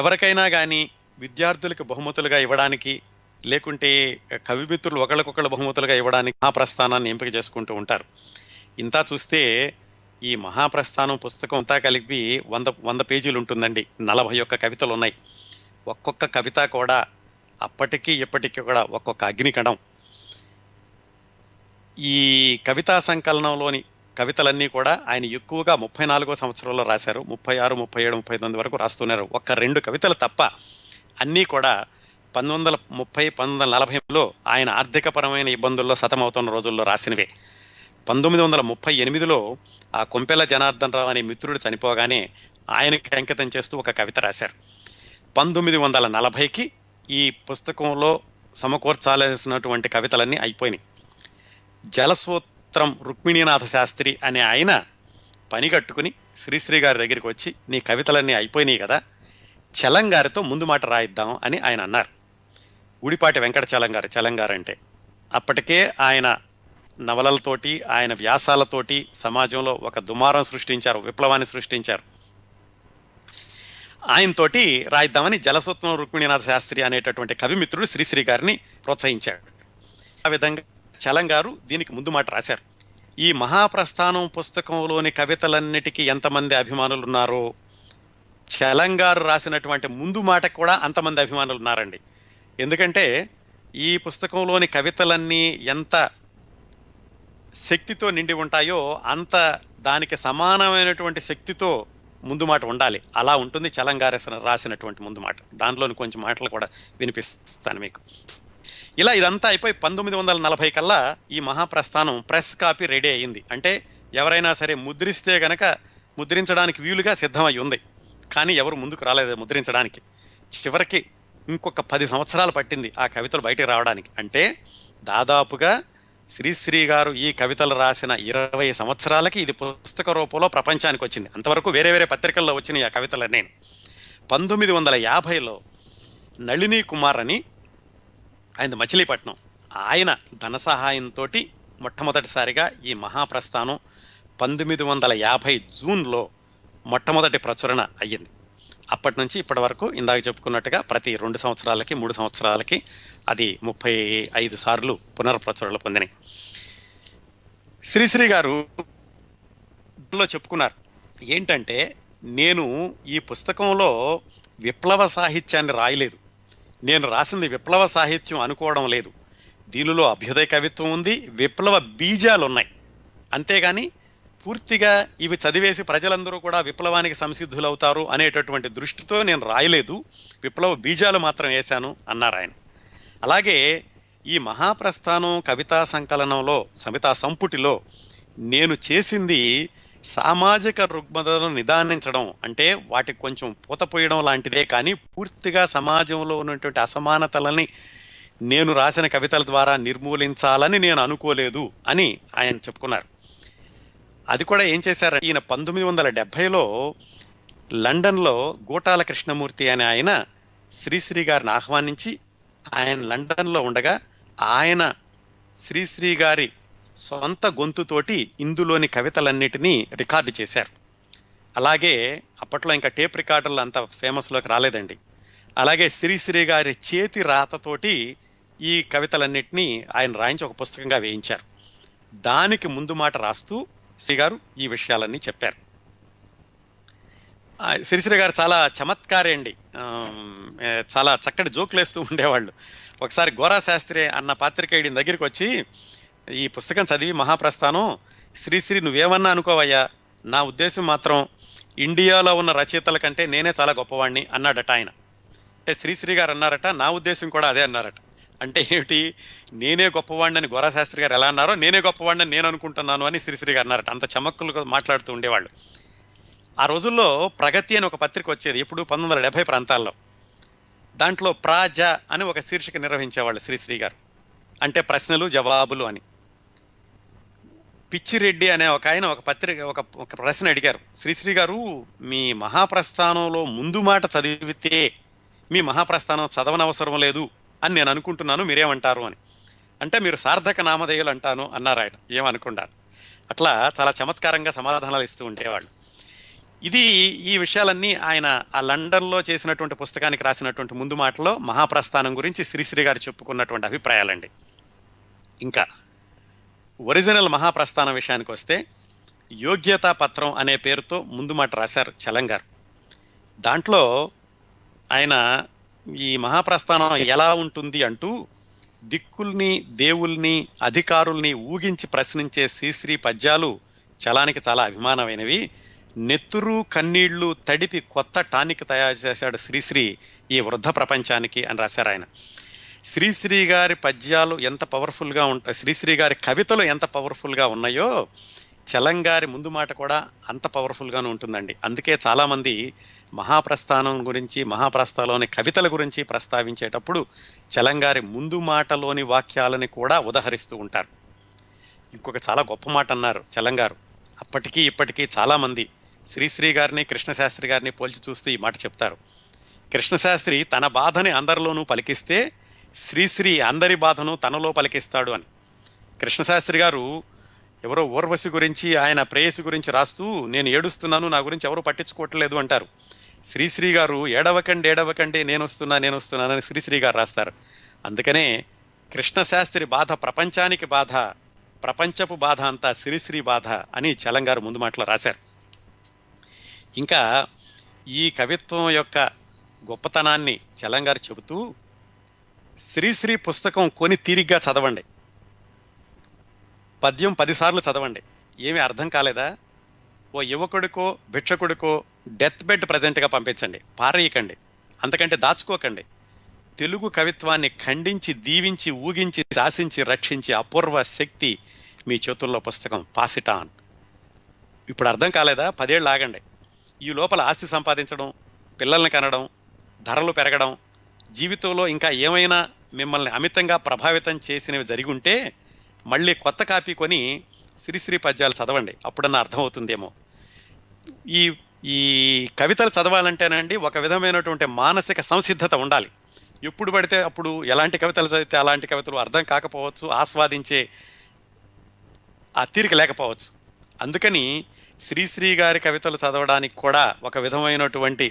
ఎవరికైనా కానీ విద్యార్థులకు బహుమతులుగా ఇవ్వడానికి లేకుంటే కవిమిత్రులు ఒకళ్ళకొకళ్ళు బహుమతులుగా ఇవ్వడానికి మహాప్రస్థానాన్ని ఎంపిక చేసుకుంటూ ఉంటారు. ఇంత చూస్తే ఈ మహాప్రస్థానం పుస్తకం అంతా కలిపి వంద వంద పేజీలు ఉంటుందండి. నలభై ఒక్క కవితలు ఉన్నాయి ఒక్కొక్క కవిత కూడా అప్పటికీ ఇప్పటికీ కూడా ఒక్కొక్క అగ్నికణం ఈ కవితా సంకలనంలోని కవితలన్నీ కూడా ఆయన ఎక్కువగా ముప్పై నాలుగో సంవత్సరంలో రాశారు. ముప్పై ఆరు ముప్పై ఏడు ముప్పై తొమ్మిది వరకు రాస్తున్నారు ఒక్క రెండు కవితలు తప్ప అన్నీ కూడా పంతొమ్మిది వందల ముప్పై పంతొమ్మిది వందల నలభైలో ఆయన ఆర్థికపరమైన ఇబ్బందుల్లో సతమవుతున్న రోజుల్లో రాసినవే. పంతొమ్మిది వందల ముప్పై ఎనిమిదిలో ఆ కొంపెల జనార్దన్ రావు అనే మిత్రుడు చనిపోగానే ఆయనకి అంకితం చేస్తూ ఒక కవిత రాశారు. పంతొమ్మిది వందల నలభైకి ఈ పుస్తకంలో సమకూర్చాల్సినటువంటి కవితలన్నీ అయిపోయినాయి. జలసూత్రం రుక్మిణీనాథ శాస్త్రి అనే ఆయన పని కట్టుకుని శ్రీశ్రీ గారి దగ్గరికి వచ్చి నీ కవితలన్నీ అయిపోయినాయి కదా చలంగారితో ముందు మాట రాయిద్దాం అని ఆయన అన్నారు. గుడిపాటి వెంకట చలంగారు చలంగారు అంటే అప్పటికే ఆయన నవలలతోటి ఆయన వ్యాసాలతోటి సమాజంలో ఒక దుమారం సృష్టించారు విప్లవాన్ని సృష్టించారు. ఆయనతోటి రాయిద్దామని జలసత్వం రుక్మిణీనాథ శాస్త్రి అనేటటువంటి కవిమిత్రుడు శ్రీశ్రీ గారిని ప్రోత్సహించాడు. ఆ విధంగా చలంగారు దీనికి ముందు మాట రాశారు. ఈ మహాప్రస్థానం పుస్తకంలోని కవితలన్నిటికీ ఎంతమంది అభిమానులు ఉన్నారో చలంగారు రాసినటువంటి ముందు మాటకు కూడా అంతమంది అభిమానులు ఉన్నారండి ఎందుకంటే ఈ పుస్తకంలోని కవితలన్నీ ఎంత శక్తితో నిండి ఉంటాయో అంత దానికి సమానమైనటువంటి శక్తితో ముందు మాట ఉండాలి. అలా ఉంటుంది చలంగారు రాసినటువంటి ముందు మాట. దానిలోని కొంచెం మాటలు కూడా వినిపిస్తాను మీకు. ఇలా ఇదంతా అయిపోయి పంతొమ్మిది వందల నలభై కల్లా ఈ మహాప్రస్థానం ప్రెస్ కాపీ రెడీ అయింది అంటే ఎవరైనా సరే ముద్రిస్తే గనక ముద్రించడానికి వీలుగా సిద్ధమై ఉంది. కానీ ఎవరు ముందుకు రాలేదు ముద్రించడానికి. చివరికి ఇంకొక పది సంవత్సరాలు పట్టింది ఆ కవితలు బయటికి రావడానికి. అంటే దాదాపుగా శ్రీశ్రీ గారు ఈ కవితలు రాసిన ఇరవై సంవత్సరాలకి ఇది పుస్తక రూపంలో ప్రపంచానికి వచ్చింది. అంతవరకు వేరే వేరే పత్రికల్లో వచ్చినాయి ఆ కవితలు నేను పంతొమ్మిది వందల యాభైలో నళిని కుమార్ అని ఆయన మచిలీపట్నం. ఆయన ధన సహాయంతో మొట్టమొదటిసారిగా ఈ మహాప్రస్థానం పంతొమ్మిది వందల యాభై జూన్లో మొట్టమొదటి ప్రచురణ అయ్యింది. అప్పటి నుంచి ఇప్పటి వరకు ఇందాక చెప్పుకున్నట్టుగా ప్రతి రెండు సంవత్సరాలకి మూడు సంవత్సరాలకి అది ముప్పై ఐదు సార్లు పునర్ప్రచురణలు పొందినాయి. శ్రీశ్రీ గారు లో చెప్పుకున్నారు. ఏంటంటే నేను ఈ పుస్తకంలో విప్లవ సాహిత్యాన్ని రాయలేదు. నేను రాసింది విప్లవ సాహిత్యం అనుకోవడం లేదు. దీనిలో అభ్యుదయ కవిత్వం ఉంది విప్లవ బీజాలు ఉన్నాయి అంతేగాని పూర్తిగా ఇవి చదివేసి ప్రజలందరూ కూడా విప్లవానికి సంసిద్ధులవుతారు అనేటటువంటి దృష్టితో నేను రాయలేదు. విప్లవ బీజాలు మాత్రం వేశాను అన్నారు ఆయన. అలాగే ఈ మహాప్రస్థానం కవితా సంకలనంలో సమితా సంపుటిలో నేను చేసింది సామాజిక రుగ్మతలను నిదానించడం అంటే వాటికి కొంచెం పూతపోయడం లాంటిదే కానీ పూర్తిగా సమాజంలో ఉన్నటువంటి అసమానతలని నేను రాసిన కవితల ద్వారా నిర్మూలించాలని నేను అనుకోలేదు అని ఆయన చెప్పుకున్నారు. అది కూడా ఏం చేశారు? ఈయన పంతొమ్మిది వందల డెబ్భైలో లండన్లో గోటాల కృష్ణమూర్తి అనే ఆయన శ్రీశ్రీ గారిని ఆహ్వానించి ఆయన లండన్లో ఉండగా ఆయన శ్రీశ్రీ గారి సొంత గొంతుతోటి ఇందులోని కవితలన్నిటినీ రికార్డు చేశారు. అలాగే అప్పట్లో ఇంకా టేప్ రికార్డులు అంత ఫేమస్లోకి రాలేదండి. అలాగే శ్రీశ్రీ గారి చేతి రాతతోటి ఈ కవితలన్నిటినీ ఆయన రాయించి ఒక పుస్తకంగా వేయించారు. దానికి ముందు మాట రాస్తూ శ్రీ గారు ఈ విషయాలన్నీ చెప్పారు. సిరిసిరి శ్రీశ్రీ గారు చాలా చమత్కారే అండి. చాలా చక్కటి జోకులు వేస్తూ ఉండేవాళ్ళు. ఒకసారి గోరా శాస్త్రి అన్న పాత్రికేయుడి దగ్గరికి వచ్చి ఈ పుస్తకం చదివి మహాప్రస్థానం శ్రీశ్రీ నువ్వేమన్నా అనుకోవయ్యా? నా ఉద్దేశం మాత్రం ఇండియాలో ఉన్న రచయితల కంటే నేనే చాలా గొప్పవాడిని అన్నాడట ఆయన. అంటే శ్రీశ్రీ గారు అన్నారట నా ఉద్దేశం కూడా అదే అన్నారట. అంటే ఏమిటి? నేనే గొప్పవాడిని అని గోరా శాస్త్రి గారు ఎలా అన్నారో నేనే గొప్పవాడిని నేను అనుకుంటున్నాను అని శ్రీశ్రీ గారు అన్నారట. అంత చమక్కులు మాట్లాడుతూ ఉండేవాళ్ళు. ఆ రోజుల్లో ప్రగతి అని ఒక పత్రిక వచ్చేది ఎప్పుడు పంతొమ్మిది వందల డెబ్బై ప్రాంతాల్లో. దాంట్లో ప్రాజ అని ఒక శీర్షిక నిర్వహించేవాళ్ళు శ్రీశ్రీ గారు. అంటే ప్రశ్నలు జవాబులు అని. పిచ్చిరెడ్డి అనే ఒక ఆయన ఒక పత్రిక ఒక ఒక ప్రశ్న అడిగారు. శ్రీశ్రీ గారు మీ మహాప్రస్థానంలో ముందు మాట చదివితే మీ మహాప్రస్థానం చదవనవసరం లేదు. అని నేను అనుకుంటున్నాను మీరేమంటారు అని. అంటే మీరు సార్థక నామధేయులు అంటాను అన్నారు ఆయన ఏమనుకున్నారు? అట్లా చాలా చమత్కారంగా సమాధానాలు ఇస్తూ ఉండేవాళ్ళు. ఇది ఈ విషయాలన్నీ ఆయన ఆ లండన్లో చేసినటువంటి పుస్తకానికి రాసినటువంటి ముందు మాటలో మహాప్రస్థానం గురించి శ్రీశ్రీ గారు చెప్పుకున్నటువంటి అభిప్రాయాలండి. ఇంకా ఒరిజినల్ మహాప్రస్థానం విషయానికి వస్తే యోగ్యతా పత్రం అనే పేరుతో ముందు మాట రాశారు చలంగారు. దాంట్లో ఆయన ఈ మహాప్రస్థానం ఎలా ఉంటుంది అంటూ దిక్కుల్ని దేవుల్ని అధికారుల్ని ఊగించి ప్రశ్నించే శ్రీశ్రీ పద్యాలు చలానికి చాలా అభిమానమైనవి. నెత్తురు కన్నీళ్ళు తడిపి కొత్త టానిక్ తయారు చేశాడు శ్రీశ్రీ ఈ వృద్ధ ప్రపంచానికి అని రాశారు ఆయన. శ్రీశ్రీ గారి పద్యాలు ఎంత పవర్ఫుల్గా ఉంటాయి శ్రీశ్రీ గారి కవితలు ఎంత పవర్ఫుల్గా ఉన్నాయో చలంగారి ముందు మాట కూడా అంత పవర్ఫుల్గానే ఉంటుందండి. అందుకే చాలామంది మహాప్రస్థానం గురించి మహాప్రస్థలోని కవితల గురించి ప్రస్తావించేటప్పుడు చలంగారి ముందు మాటలోని వాక్యాలని కూడా ఉదహరిస్తూ ఉంటారు. ఇంకొక చాలా గొప్ప మాట అన్నారు చలంగారు అప్పటికీ ఇప్పటికీ చాలామంది శ్రీశ్రీ గారిని కృష్ణశాస్త్రి గారిని పోల్చి చూస్తే ఈ మాట చెప్తారు. కృష్ణశాస్త్రి తన బాధని అందరిలోనూ పలికిస్తే శ్రీశ్రీ అందరి బాధను తనలో పలికిస్తాడు అని. కృష్ణశాస్త్రి గారు ఎవరో ఊర్వశి గురించి ఆయన ప్రేయసి గురించి రాస్తూ నేను ఏడుస్తున్నాను నా గురించి ఎవరు పట్టించుకోవట్లేదు అంటారు. శ్రీశ్రీ గారు ఏడవకండి ఏడవకండి నేను వస్తున్నా నేను వస్తున్నానని శ్రీశ్రీ గారు రాస్తారు. అందుకనే కృష్ణశాస్త్రి బాధ ప్రపంచానికి బాధ ప్రపంచపు బాధ అంతా శ్రీశ్రీ బాధ అని చలంగారు ముందు మాటలో రాశారు. ఇంకా ఈ కవిత్వం యొక్క గొప్పతనాన్ని చలంగారు చెబుతూ శ్రీశ్రీ పుస్తకం కొని తీరిగ్గా చదవండి. పద్యం పదిసార్లు చదవండి. ఏమీ అర్థం కాలేదా? ఓ యువకుడికో భిక్షకుడికో డెత్ బెడ్ ప్రజెంట్గా పంపించండి. పారేయకండి. అంతకంటే దాచుకోకండి. తెలుగు కవిత్వాన్ని ఖండించి దీవించి ఊగించి శాసించి రక్షించి అపూర్వ శక్తి మీ చేతుల్లో పుస్తకం. పాసిటాన్ ఇప్పుడు అర్థం కాలేదా? పదేళ్ళు ఆగండి. ఈ లోపల ఆస్తి సంపాదించడం పిల్లల్ని కనడం ధరలు పెరగడం జీవితంలో ఇంకా ఏమైనా మిమ్మల్ని అమితంగా ప్రభావితం చేసినవి జరిగి ఉంటే మళ్ళీ కొత్త కాపీ కొని శ్రీశ్రీ పద్యాలు చదవండి. అప్పుడన్నా అర్థమవుతుందేమో. ఈ ఈ కవితలు చదవాలంటేనండి ఒక విధమైనటువంటి మానసిక సంసిద్ధత ఉండాలి. ఎప్పుడు పడితే అప్పుడు ఎలాంటి కవితలు చదివితే అలాంటి కవితలు అర్థం కాకపోవచ్చు ఆస్వాదించే ఆ తీరిక లేకపోవచ్చు. అందుకని శ్రీశ్రీ గారి కవితలు చదవడానికి కూడా ఒక విధమైనటువంటి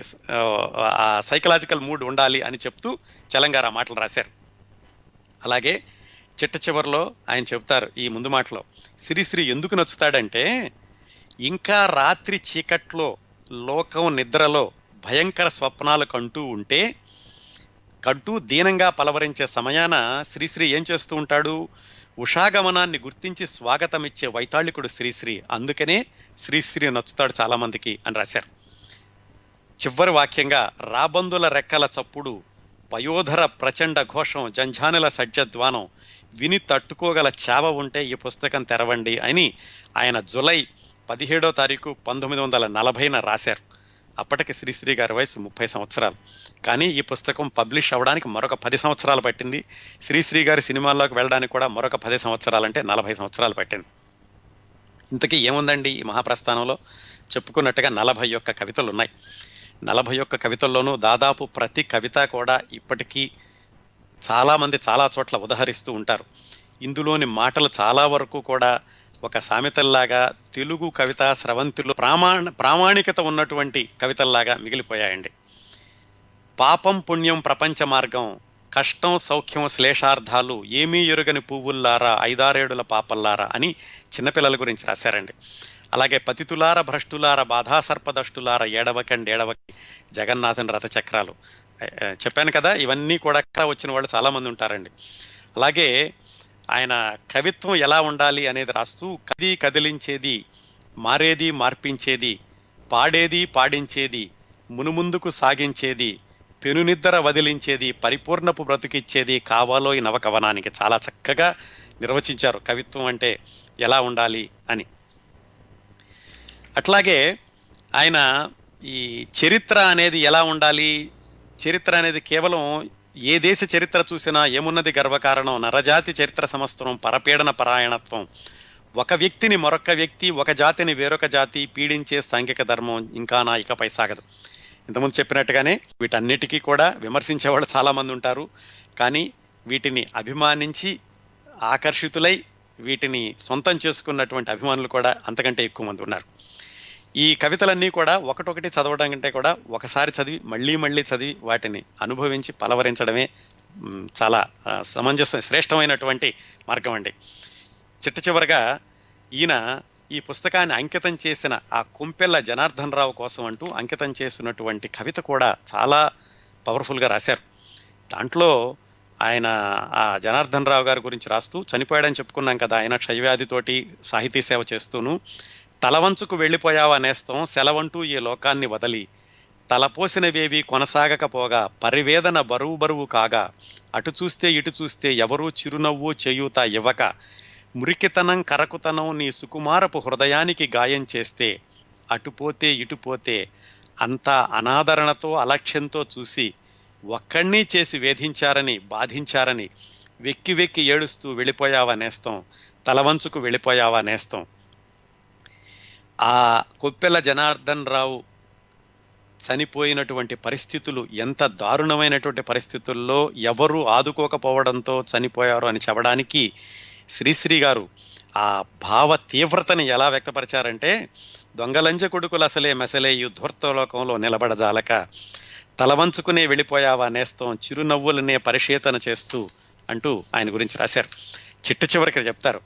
సైకలాజికల్ మూడ్ ఉండాలి అని చెప్తూ చలంగారు ఆ మాటలు రాశారు. అలాగే చిట్ట చివరిలో ఆయన చెబుతారు ఈ ముందు మాటలో. శ్రీశ్రీ ఎందుకు నచ్చుతాడంటే ఇంకా రాత్రి చీకట్లో లోకం నిద్రలో భయంకర స్వప్నాలు కంటూ ఉంటే కంటూ దీనంగా పలవరించే సమయాన శ్రీశ్రీ ఏం చేస్తూ ఉంటాడు? ఉషాగమనాన్ని గుర్తించి స్వాగతమిచ్చే వైతాళికుడు శ్రీశ్రీ అందుకనే శ్రీశ్రీ నచ్చుతాడు చాలామందికి అని రాశారు. చివరి వాక్యంగా రాబందుల రెక్కల చప్పుడు పయోధర ప్రచండ ఘోషం జంఝానుల సజ్జద్వానం విని తట్టుకోగల చావ ఉంటే ఈ పుస్తకం తెరవండి అని ఆయన జులై పదిహేడో తారీఖు పంతొమ్మిది వందల నలభైన రాశారు. అప్పటికి శ్రీశ్రీ గారి వయసు ముప్పై సంవత్సరాలు. కానీ ఈ పుస్తకం పబ్లిష్ అవ్వడానికి మరొక పది సంవత్సరాలు పట్టింది. శ్రీశ్రీ గారి సినిమాల్లోకి వెళ్ళడానికి కూడా మరొక పది సంవత్సరాలు అంటే నలభై సంవత్సరాలు పట్టింది. ఇంతకీ ఏముందండి ఈ మహాప్రస్థానంలో? చెప్పుకున్నట్టుగా నలభై ఒక్క కవితలు ఉన్నాయి నలభై ఒక్క కవితల్లోనూ దాదాపు ప్రతి కవిత కూడా ఇప్పటికీ చాలామంది చాలా చోట్ల ఉదహరిస్తూ ఉంటారు. ఇందులోని మాటలు చాలా వరకు కూడా ఒక సామెతల్లాగా తెలుగు కవిత స్రవంతిలో ప్రామాణ ప్రామాణికత ఉన్నటువంటి కవితల్లాగా మిగిలిపోయాయండి. పాపం పుణ్యం ప్రపంచ మార్గం కష్టం సౌఖ్యం శ్లేషార్థాలు ఏమీ ఎరుగని పువ్వుల్లారా ఐదారేడుల పాపల్లారా అని చిన్నపిల్లల గురించి రాశారండి. అలాగే పతితులార భ్రష్టులార బాధాసర్పదష్టులార ఏడవకండి ఏడవకి జగన్నాథన్ రథచక్రాలు చెప్పాను కదా ఇవన్నీ కూడా వచ్చిన వాళ్ళు చాలామంది ఉంటారండి. అలాగే ఆయన కవిత్వం ఎలా ఉండాలి అనేది రాస్తూ కది కదిలించేది మారేది మార్పించేది పాడేది పాడించేది మునుముందుకు సాగించేది పెనునిద్దర వదిలించేది పరిపూర్ణపు బ్రతుకిచ్చేది కావాలో ఈ నవకవనానికి చాలా చక్కగా నిర్వచించారు కవిత్వం అంటే ఎలా ఉండాలి అని. అట్లాగే ఆయన ఈ చరిత్ర అనేది ఎలా ఉండాలి చరిత్ర అనేది కేవలం ఏ దేశ చరిత్ర చూసినా ఏమున్నది గర్వకారణం? నరజాతి చరిత్ర సంవత్సరం పరపీడన పరాయణత్వం. ఒక వ్యక్తిని మరొక వ్యక్తి ఒక జాతిని వేరొక జాతి పీడించే సాంఘిక ధర్మం ఇంకా నా ఇకపై సాగదు. ఇంతకుముందు చెప్పినట్టుగానే వీటన్నిటికీ కూడా విమర్శించే వాళ్ళు చాలామంది ఉంటారు. కానీ వీటిని అభిమానించి ఆకర్షితులై వీటిని సొంతం చేసుకున్నటువంటి అభిమానులు కూడా అంతకంటే ఎక్కువ మంది ఉన్నారు. ఈ కవితలన్నీ కూడా ఒకటొకటి చదవడం కంటే కూడా ఒకసారి చదివి మళ్ళీ మళ్ళీ చదివి వాటిని అనుభవించి పలవరించడమే చాలా సమంజసం శ్రేష్టమైనటువంటి మార్గం అండి. చిట్ట చివరగా ఈయన ఈ పుస్తకాన్ని అంకితం చేసిన ఆ కుంపెల్ల జనార్దన్ రావు కోసం అంటూ అంకితం చేసినటువంటి కవిత కూడా చాలా పవర్ఫుల్గా రాశారు. దాంట్లో ఆయన ఆ జనార్దన్ రావు గారి గురించి రాస్తూ చనిపోయాడని చెప్పుకున్నాం కదా ఆయన క్షయవ్యాధితోటి సాహితీ సేవ చేస్తూను తలవంచుకు వెళ్ళిపోయావా నేస్తం సెలవంటూ ఈ లోకాన్ని వదలి. తలపోసినవేవి కొనసాగకపోగా పరివేదన బరువు బరువు కాగా అటు చూస్తే ఇటు చూస్తే ఎవరూ చిరునవ్వు చేయూత ఇవ్వక మురికితనం కరకుతనం నీ సుకుమారపు హృదయానికి గాయం చేస్తే అటుపోతే ఇటుపోతే అంతా అనాదరణతో అలక్ష్యంతో చూసి ఒక్కడినీ చేసి వేధించారని బాధించారని వెక్కి వెక్కి ఏడుస్తూ వెళ్ళిపోయావా నేస్తం తలవంచుకు వెళ్ళిపోయావా నేస్తం ఆ కొప్పెల జనార్దన్ రావు చనిపోయినటువంటి పరిస్థితులు ఎంత దారుణమైనటువంటి పరిస్థితుల్లో ఎవరు ఆదుకోకపోవడంతో చనిపోయారు అని చెప్పడానికి శ్రీశ్రీ గారు ఆ భావ తీవ్రతని ఎలా వ్యక్తపరిచారంటే దొంగలంజ కొడుకులు అసలే మెసలే ధూర్తలోకంలో నిలబడజాలక తలవంచుకునే వెళ్ళిపోయావా నేస్తం చిరునవ్వులనే పరిశీతన చేస్తూ అంటూ ఆయన గురించి రాశారు. చిట్ట చివరికి చెప్తారు.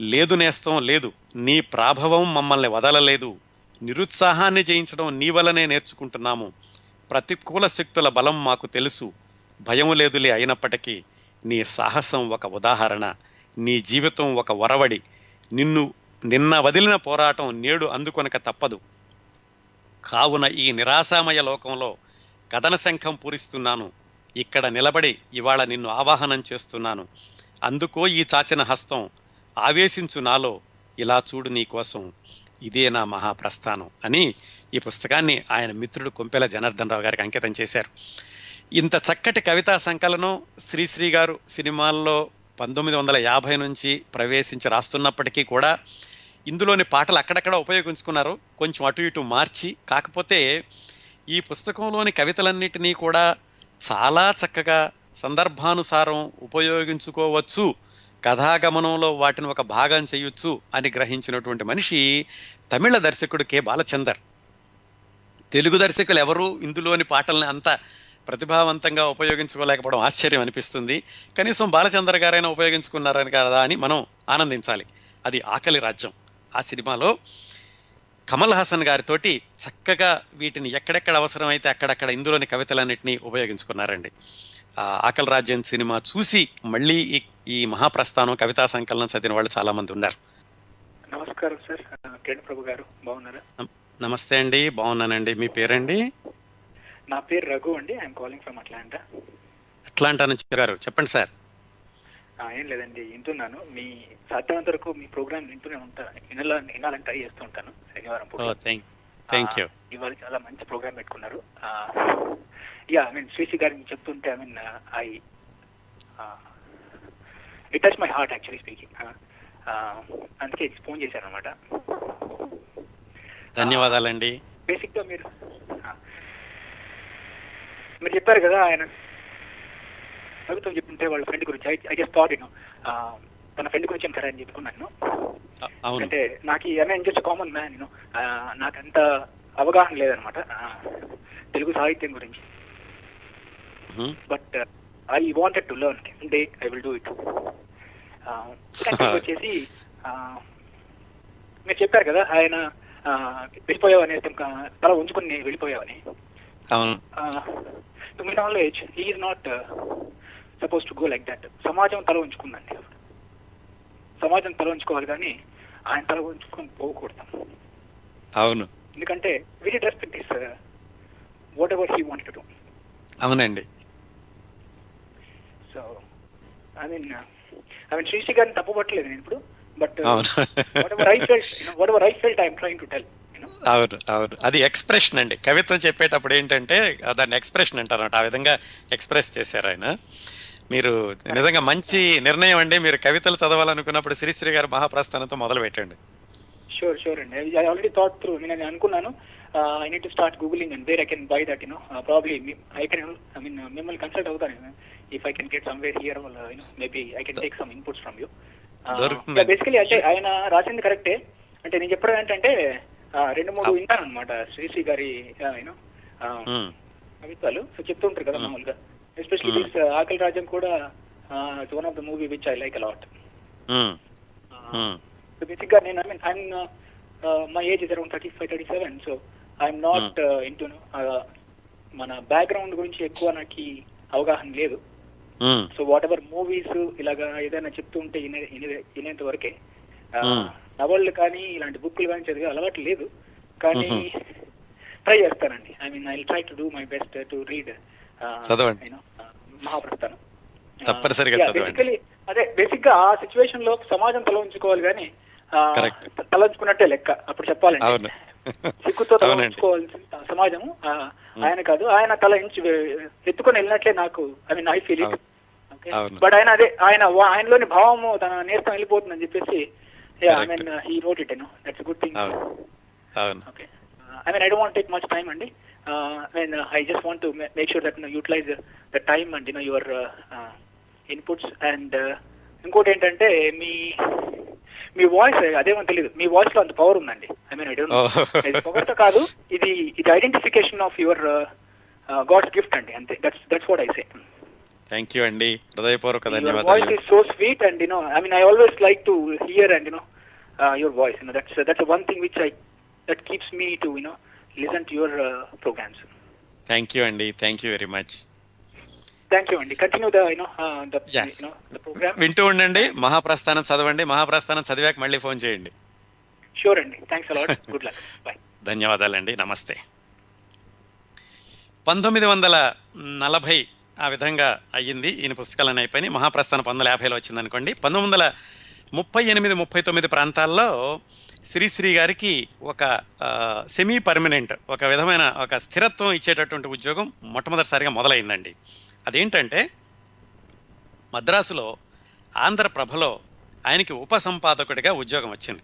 లేదు నేస్తం లేదు. నీ ప్రాభవం మమ్మల్ని వదలలేదు. నిరుత్సాహాన్ని జయించడం నీ వలనే నేర్చుకుంటున్నాము. ప్రతికూల శక్తుల బలం మాకు తెలుసు. భయం లేదులే అయినప్పటికీ నీ సాహసం ఒక ఉదాహరణ. నీ జీవితం ఒక వరవడి నిన్ను నిన్న వదిలిన పోరాటం నేడు అందుకొనక తప్పదు. కావున ఈ నిరాశామయ లోకంలో కథన శంఖం పూరిస్తున్నాను. ఇక్కడ నిలబడి ఇవాళ నిన్ను ఆవాహనం చేస్తున్నాను. అందుకో ఈ చాచిన హస్తం ఆవేశించు నాలో ఇలా చూడు నీకోసం ఇదే నా మహాప్రస్థానం అని ఈ పుస్తకాన్ని ఆయన మిత్రుడు కొంపెల జనార్దన్ రావు గారికి అంకితం చేశారు. ఇంత చక్కటి కవితా సంకలనం శ్రీశ్రీ గారు సినిమాల్లో పంతొమ్మిది వందల యాభై నుంచి ప్రవేశించి రాస్తున్నప్పటికీ కూడా ఇందులోని పాటలు అక్కడక్కడ ఉపయోగించుకున్నారు. కొంచెం అటు ఇటు మార్చి కాకపోతే ఈ పుస్తకంలోని కవితలన్నిటినీ కూడా చాలా చక్కగా సందర్భానుసారం ఉపయోగించుకోవచ్చు కథాగమనంలో వాటిని ఒక భాగం చేయొచ్చు అని గ్రహించినటువంటి మనిషి తమిళ దర్శకుడు కె. బాలచందర్. తెలుగు దర్శకులు ఎవరు? ఇందులోని పాటల్ని అంత ప్రతిభావంతంగా ఉపయోగించుకోలేకపోవడం ఆశ్చర్యం అనిపిస్తుంది. కనీసం బాలచంద్ర గారైనా ఉపయోగించుకున్నారని కదా అని మనం ఆనందించాలి. అది ఆకలి రాజ్యం. ఆ సినిమాలో కమల్ హాసన్ గారితోటి చక్కగా వీటిని ఎక్కడెక్కడ అవసరమైతే అక్కడక్కడ ఇందులోని కవితలన్నింటినీ ఉపయోగించుకున్నారండి. ఆ ఆకలి రాజ్యం సినిమా చూసి మళ్ళీ ఈ ఈ మహాప్రస్థానం కవితా సంకలనం చదివిన వాళ్ళు చాలా మంది ఉన్నారు. నమస్కారం సార్. ప్రభు గారు బాగున్నారా? నమస్తే అండి. బాగున్నానండి. మీ పేరండి? నా పేరు రఘు అండి. I'm calling from Atlanta. Atlanta నుంచి గారు. చెప్పండి సార్. ఏం లేదండి. వింటున్నాను. మీ సాధ్యమైనంత వరకు మీ ప్రోగ్రామ్ వింటూనే ఉంటా వినాల వినాలని ట్రై చేస్తూ ఉంటాను. శనివారం థ్యాంక్ యూ. ఇవాళ చాలా మంచి ప్రోగ్రామ్ పెట్టుకున్నారు. యా ఐ మీన్ శ్రీశ్రీ గారిని చెప్తుంటే I mean I it touch my heart actually speaking అందుకే ఫోన్ చేశాను అనమాట ధన్యవాదాలండి. బేసిక్గా మీరు మీరు చెప్పారు కదా ఆయన కవిత్వం చెప్తుంటే వాళ్ళ ఫ్రెండ్ గురించి. ఐ జస్ట్ థాట్ నేను తన ఫ్రెండ్ గురించి చెప్తారా అని చెప్పుకున్నాను. అంటే నాకు ఈ ఐ జస్ట్ కామన్ మ్యాన్ నేను నాకు అంత అవగాహన లేదనమాట తెలుగు సాహిత్యం గురించి. But I wanted to learn day I will do it వచ్చేసి ఆ, మీరు చెప్పారు కదా ఆయన ఆ, వెళ్ళిపోయావని క- తల ఉంచుకుని వెళ్ళిపోయావని. To my knowledge is not suppose to go like that సమాజం తల ఉంచుకుందండి సమాజం తల ఉంచుకోవాలి కానీ ఆయన తల ఉంచుకొని పోకూడదు. అవును. ఎందుకంటే very respect is whatever he want to అవునండి. So I mean I mean Sri Sri గారిని తప్పు పట్టలేదు నేను ఇప్పుడు బట్ అవును. టెల్ అవును అవును. అది ఎక్స్ప్రెషన్ అండి. కవిత్వం చెప్పేటప్పుడు ఏంటంటే దాన్ని ఎక్స్ప్రెషన్ అంటారు ఆ విధంగా ఎక్స్ప్రెస్ చేశారు ఆయన. మీరు నిజంగా మంచి నిర్ణయం అండి. మీరు కవితలు చదవాలనుకున్నప్పుడు శ్రీశ్రీ గారి మహాప్రస్థానంతో మొదలు పెట్టండి షూర్ షూర్ అండి ఐ ఆల్రెడీ థాట్ త్రూ నేను అనుకున్నాను. I need to start googling and where I can buy that you know probably I can I mean మిమ్మల్ని కన్సల్ట్ అవుతాను if I can get somewhere here you know maybe I can take some inputs from you దొరుకుతుందండి. బేసికలీ అంటే ఆయన రాసింది కరెక్టే అంటే నేను చెప్పడం ఏంటంటే రెండు మూడు విన్నాను అనమాట శ్రీశ్రీ గారి యూనో ఉమ్, కవిత్వాలు. సో చెప్తుంటారు కదా మామూలుగా. ఎస్పెషల్లీ దిస్ ఆకలి రాజ్యం కూడా it's one of the movie which I like a lot so బేసిక్గా నేను I mean I'm my age is around thirty five thirty seven so I'm not into మన బ్యాక్గ్రౌండ్ గురించి ఎక్కువ నాకు అవగాహన లేదు. సో వాట్ ఎవర్ మూవీస్ ఇలాగా ఏదైనా చెప్తూ ఉంటే వినే- వినే- వినేంత వరకే Hmm. నవళ్ళు కానీ ఇలాంటి బుక్లు కానీ చదివే అలవాటు లేదు. కానీ ట్రై చేస్తానండి. I mean I try to do my best to read చదవండి. మహాప్రస్థానం. తప్పనిసరిగా Yeah, చదవండి. basically, అదే బేసిక్గా ఆ సిచ్యువేషన్లో సమాజం తల ఉంచుకోవాలి కానీ Correct. తల ఉంచుకున్నట్టే లెక్క. అప్పుడు చెప్పాలండి. అవును. సిగ్గుతో తల అవునండి. ఉంచుకోవాల్సిన సమాజము ఆయన కాదు. ఆయన తల ఇంచు ఎత్తుకొని వెళ్ళినట్లే నాకు I mean I feel it అవును. అవును. బట్ ఆయన అదే ఆయన ఆయనలోని భావము తన నేస్తం వెళ్ళిపోతుందని చెప్పేసి I Correct. Mean he wrote ఇట్ను that's good thing okay I mean I don't take much time అండి. I mean I just want to make sure that utilize the time and you know your inputs and ఇంకోటి ఏంటంటే మీ మీ వాయిస్ అదేమో తెలియదు మీ వాయిస్లో అంత పవర్ ఉందండి I mean I don't Oh. ఇది పొగడత కాదు ఇది ఇది identification of your god's gift అండి అంతే that's that's what I say thank you అండి హృదయపూర్వక ధన్యవాదాలు sweet and you know i mean i always like to hear and you know uh, your voice you know that's uh, that's one thing which i that keeps me to you know listen to your uh, programs thank you అండి thank you very much know the program. వింటూ ఉండండి మహాప్రస్థానం చదవండి మహాప్రస్థానం చదివాక మళ్ళీ ఫోన్ చేయండి. A lot. Good luck. Bye. ధన్యవాదాలండి. నమస్తే. పంతొమ్మిది వందల నలభై ఆ విధంగా అయ్యింది. ఈయన పుస్తకాలన్నీ అయిపోయినాయి. మహాప్రస్థానం పంతొమ్మిది వందల యాభైలో వచ్చిందనుకోండి. పంతొమ్మిది వందల ముప్పై ఎనిమిది ముప్పై తొమ్మిది ప్రాంతాల్లో శ్రీశ్రీ గారికి ఒక సెమీ పర్మనెంట్ ఒక విధమైన ఒక స్థిరత్వం ఇచ్చేటటువంటి ఉద్యోగం మొట్టమొదటిసారిగా మొదలైందండి. అదేంటంటే మద్రాసులో ఆంధ్రప్రభలో ఆయనకి ఉపసంపాదకుడిగా ఉద్యోగం వచ్చింది.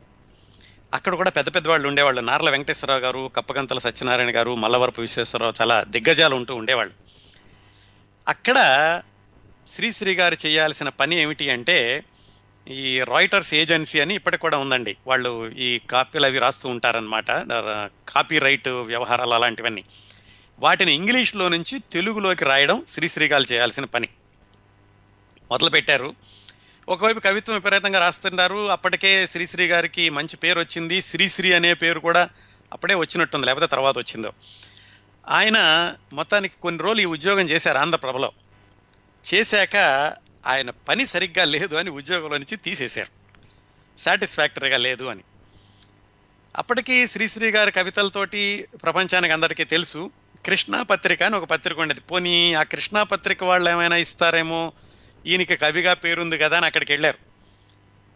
అక్కడ కూడా పెద్ద పెద్ద వాళ్ళు ఉండేవాళ్ళు. నార్ల వెంకటేశ్వరరావు గారు కప్పగంతల సత్యనారాయణ గారు మల్లవరపు విశ్వేశ్వరరావు చాలా దిగ్గజాలు ఉంటూ ఉండేవాళ్ళు. అక్కడ శ్రీశ్రీ గారు చేయాల్సిన పని ఏమిటి అంటే ఈ రాయిటర్స్ ఏజెన్సీ అని ఇప్పటికి కూడా ఉందండి. వాళ్ళు ఈ కాపీలు అవి రాస్తూ ఉంటారనమాట కాపీ రైట్ వ్యవహారాలు అలాంటివన్నీ. వాటిని ఇంగ్లీష్లో నుంచి తెలుగులోకి రాయడం శ్రీశ్రీగాలు చేయాల్సిన పని. మొదలుపెట్టారు ఒకవైపు కవిత్వం విపరీతంగా రాస్తున్నారు అప్పటికే శ్రీశ్రీ గారికి మంచి పేరు వచ్చింది. శ్రీశ్రీ అనే పేరు కూడా అప్పుడే వచ్చినట్టుంది. లేకపోతే తర్వాత వచ్చిందో. ఆయన మొత్తానికి కొన్ని రోజులు ఈ ఉద్యోగం చేశారు ఆంధ్రప్రభలో చేశాక ఆయన పని సరిగ్గా లేదు అని ఉద్యోగంలో నుంచి తీసేశారు. సాటిస్ఫాక్టరీగా లేదు అని. అప్పటికి శ్రీశ్రీ గారి కవితలతోటి ప్రపంచానికి అందరికీ తెలుసు. కృష్ణా పత్రిక అని ఒక పత్రిక ఉండేది. పోనీ ఆ కృష్ణా పత్రిక వాళ్ళు ఏమైనా ఇస్తారేమో? ఈయనకి కవిగా పేరుంది కదా అని అక్కడికి వెళ్ళారు.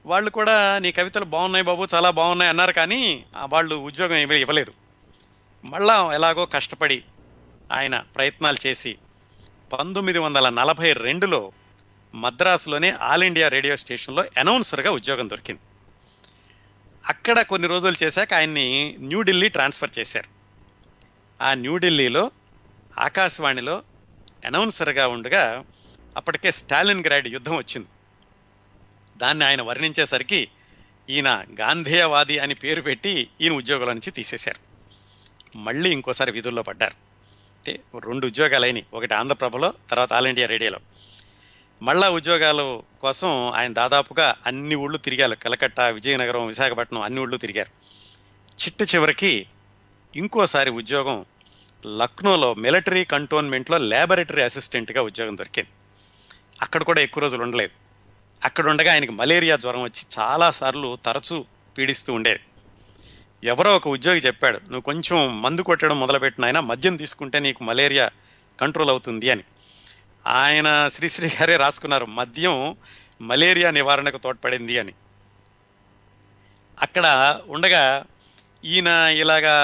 వాళ్ళు కూడా నీ కవితలు బాగున్నాయి బాబు చాలా బాగున్నాయి అన్నారు కానీ ఆ వాళ్ళు ఉద్యోగం ఏమీ ఇవ్వలేదు. మళ్ళా ఎలాగో కష్టపడి ఆయన ప్రయత్నాలు చేసి పంతొమ్మిది వందల నలభై రెండులో మద్రాసులోనే ఆల్ ఇండియా రేడియో స్టేషన్లో అనౌన్సర్గా ఉద్యోగం దొరికింది. అక్కడ కొన్ని రోజులు చేశాక ఆయన్ని న్యూఢిల్లీ ట్రాన్స్ఫర్ చేశారు. ఆ న్యూఢిల్లీలో ఆకాశవాణిలో అనౌన్సర్గా ఉండగా అప్పటికే స్టాలిన్ గ్రాడ్ యుద్ధం వచ్చింది. దాన్ని ఆయన వర్ణించేసరికి ఈయన గాంధేయవాది అని పేరు పెట్టి ఈయన ఉద్యోగుల నుంచి తీసేశారు. మళ్ళీ ఇంకోసారి విధుల్లో పడ్డారు. అంటే రెండు ఉద్యోగాలు అయినాయి. ఒకటి ఆంధ్రప్రభలో తర్వాత ఆల్ ఇండియా రేడియోలో. మళ్ళా ఉద్యోగాల కోసం ఆయన దాదాపుగా అన్ని ఊళ్ళు తిరిగారు. కలకట్ట విజయనగరం విశాఖపట్నం అన్ని ఊళ్ళు తిరిగారు. చిట్ట చివరికి ఇంకోసారి ఉద్యోగం లక్నోలో మిలిటరీ కంటోన్మెంట్లో ల్యాబొరేటరీ అసిస్టెంట్గా ఉద్యోగం దొరికింది. అక్కడ కూడా ఎక్కువ రోజులు ఉండలేదు. అక్కడ ఉండగా ఆయనకి మలేరియా జ్వరం వచ్చి చాలాసార్లు తరచూ పీడిస్తూ ఉండేది. ఎవరో ఒక ఉద్యోగి చెప్పాడు నువ్వు కొంచెం మందు కొట్టడం మొదలుపెట్టిన ఆయన మద్యం తీసుకుంటే నీకు మలేరియా కంట్రోల్ అవుతుంది అని. ఆయన శ్రీశ్రీ గారే రాసుకున్నారు మద్యం మలేరియా నివారణకు తోడ్పడింది అని. అక్కడ ఉండగా ఈయన ఇలాగా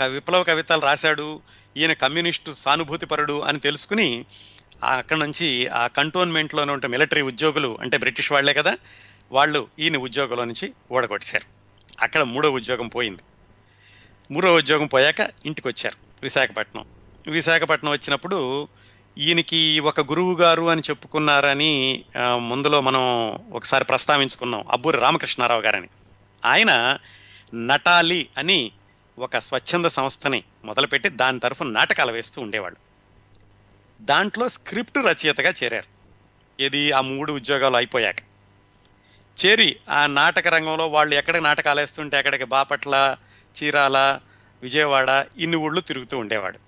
విప్లవ కవితలు రాశాడు ఈయన కమ్యూనిస్టు సానుభూతిపరుడు అని తెలుసుకుని అక్కడ నుంచి ఆ కంటోన్మెంట్లోనే ఉంటే మిలిటరీ ఉద్యోగులు అంటే బ్రిటిష్ వాళ్ళే కదా వాళ్ళు ఈయన ఉద్యోగంలో నుంచి ఓడగొట్టేశారు అక్కడ మూడో ఉద్యోగం పోయింది. మూడో ఉద్యోగం పోయాక ఇంటికి వచ్చారు విశాఖపట్నం. విశాఖపట్నం వచ్చినప్పుడు ఈయనకి ఒక గురువు గారు అని చెప్పుకున్నారని ముందులో మనం ఒకసారి ప్రస్తావించుకున్నాం అబ్బూరి రామకృష్ణారావు గారని. ఆయన నటాలి అని ఒక స్వచ్ఛంద సంస్థని మొదలుపెట్టి దాని తరఫున నాటకాలు వేస్తూ ఉండేవాళ్ళు. దాంట్లో స్క్రిప్ట్ రచయితగా చేరారు. ఇది ఆ మూడు ఉద్యోగాలు అయిపోయాక. చేరి ఆ నాటక రంగంలో వాళ్ళు ఎక్కడ నాటకాలు వేస్తుంటే అక్కడికి బాపట్ల చీరాల విజయవాడ ఇన్ని ఊళ్ళు తిరుగుతూ ఉండేవాడు.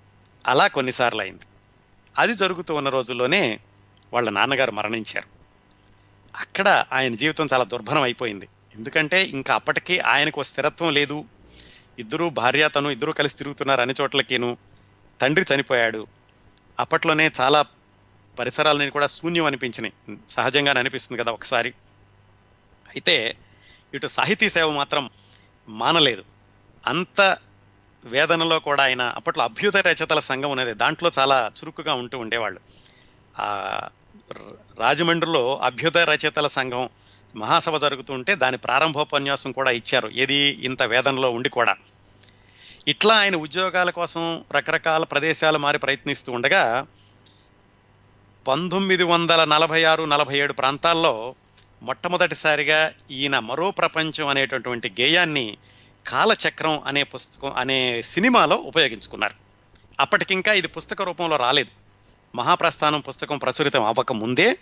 అలా కొన్నిసార్లు అయింది. అది జరుగుతూ ఉన్న రోజుల్లోనే వాళ్ళ నాన్నగారు మరణించారు. అక్కడ ఆయన జీవితం చాలా దుర్భరం అయిపోయింది. ఎందుకంటే ఇంకా అప్పటికీ ఆయనకు స్థిరత్వం లేదు. ఇద్దరు భార్య తను ఇద్దరు కలిసి తిరుగుతున్నారు అన్ని చోట్లకిను. తండ్రి చనిపోయాడు. అప్పట్లోనే చాలా పరిసరాలని కూడా శూన్యం అనిపించినాయి. సహజంగానే అనిపిస్తుంది కదా ఒకసారి. అయితే ఇటు సాహితీ సేవ మాత్రం మానలేదు. అంత వేదనలో కూడా ఆయన అప్పట్లో అభ్యుదయ రచయితల సంఘం అనేది దాంట్లో చాలా చురుకుగా ఉంటూ ఉండేవాళ్ళు. రాజమండ్రిలో అభ్యుదయ రచయితల సంఘం మహాసభ జరుగుతుంటే దాని ప్రారంభోపన్యాసం కూడా ఇచ్చారు. ఏది? ఇంత వేదనలో ఉండి కూడా. ఇట్లా ఆయన ఉద్యోగాల కోసం రకరకాల ప్రదేశాలు మారి ప్రయత్నిస్తూ ఉండగా పంతొమ్మిది వందల నలభై ఆరు నలభై ఏడు ప్రాంతాల్లో మొట్టమొదటిసారిగా ఈయన మరో ప్రపంచం అనేటటువంటి గేయాన్ని కాలచక్రం అనే పుస్తకం అనే సినిమాలో ఉపయోగించుకున్నారు. అప్పటికింకా ఇది పుస్తక రూపంలో రాలేదు. మహాప్రస్థానం పుస్తకం ప్రచురితం అవ్వక ముందే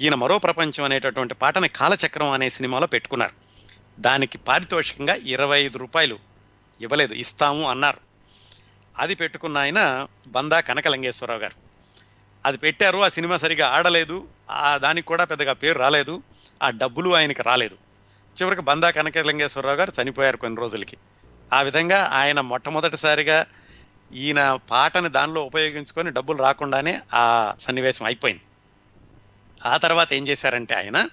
ఈయన మరో ప్రపంచం అనేటటువంటి పాటని కాలచక్రం అనే సినిమాలో పెట్టుకున్నారు. దానికి పారితోషికంగా ఇరవై ఐదు రూపాయలు ఇవ్వలేదు ఇస్తాము అన్నారు. అది పెట్టుకున్న ఆయన బందా కనకలింగేశ్వరరావు గారు. అది పెట్టారు ఆ సినిమా సరిగా ఆడలేదు ఆ దానికి కూడా పెద్దగా పేరు రాలేదు ఆ డబ్బులు ఆయనకి రాలేదు. చివరికి బందా కనకలింగేశ్వరరావు గారు చనిపోయారు కొన్ని రోజులకి. ఆ విధంగా ఆయన మొట్టమొదటిసారిగా ఈయన పాటని దానిలో ఉపయోగించుకొని డబ్బులు రాకుండానే ఆ సన్నివేశం అయిపోయింది. ఆ తర్వాత ఏం చేశారంటే ఆయన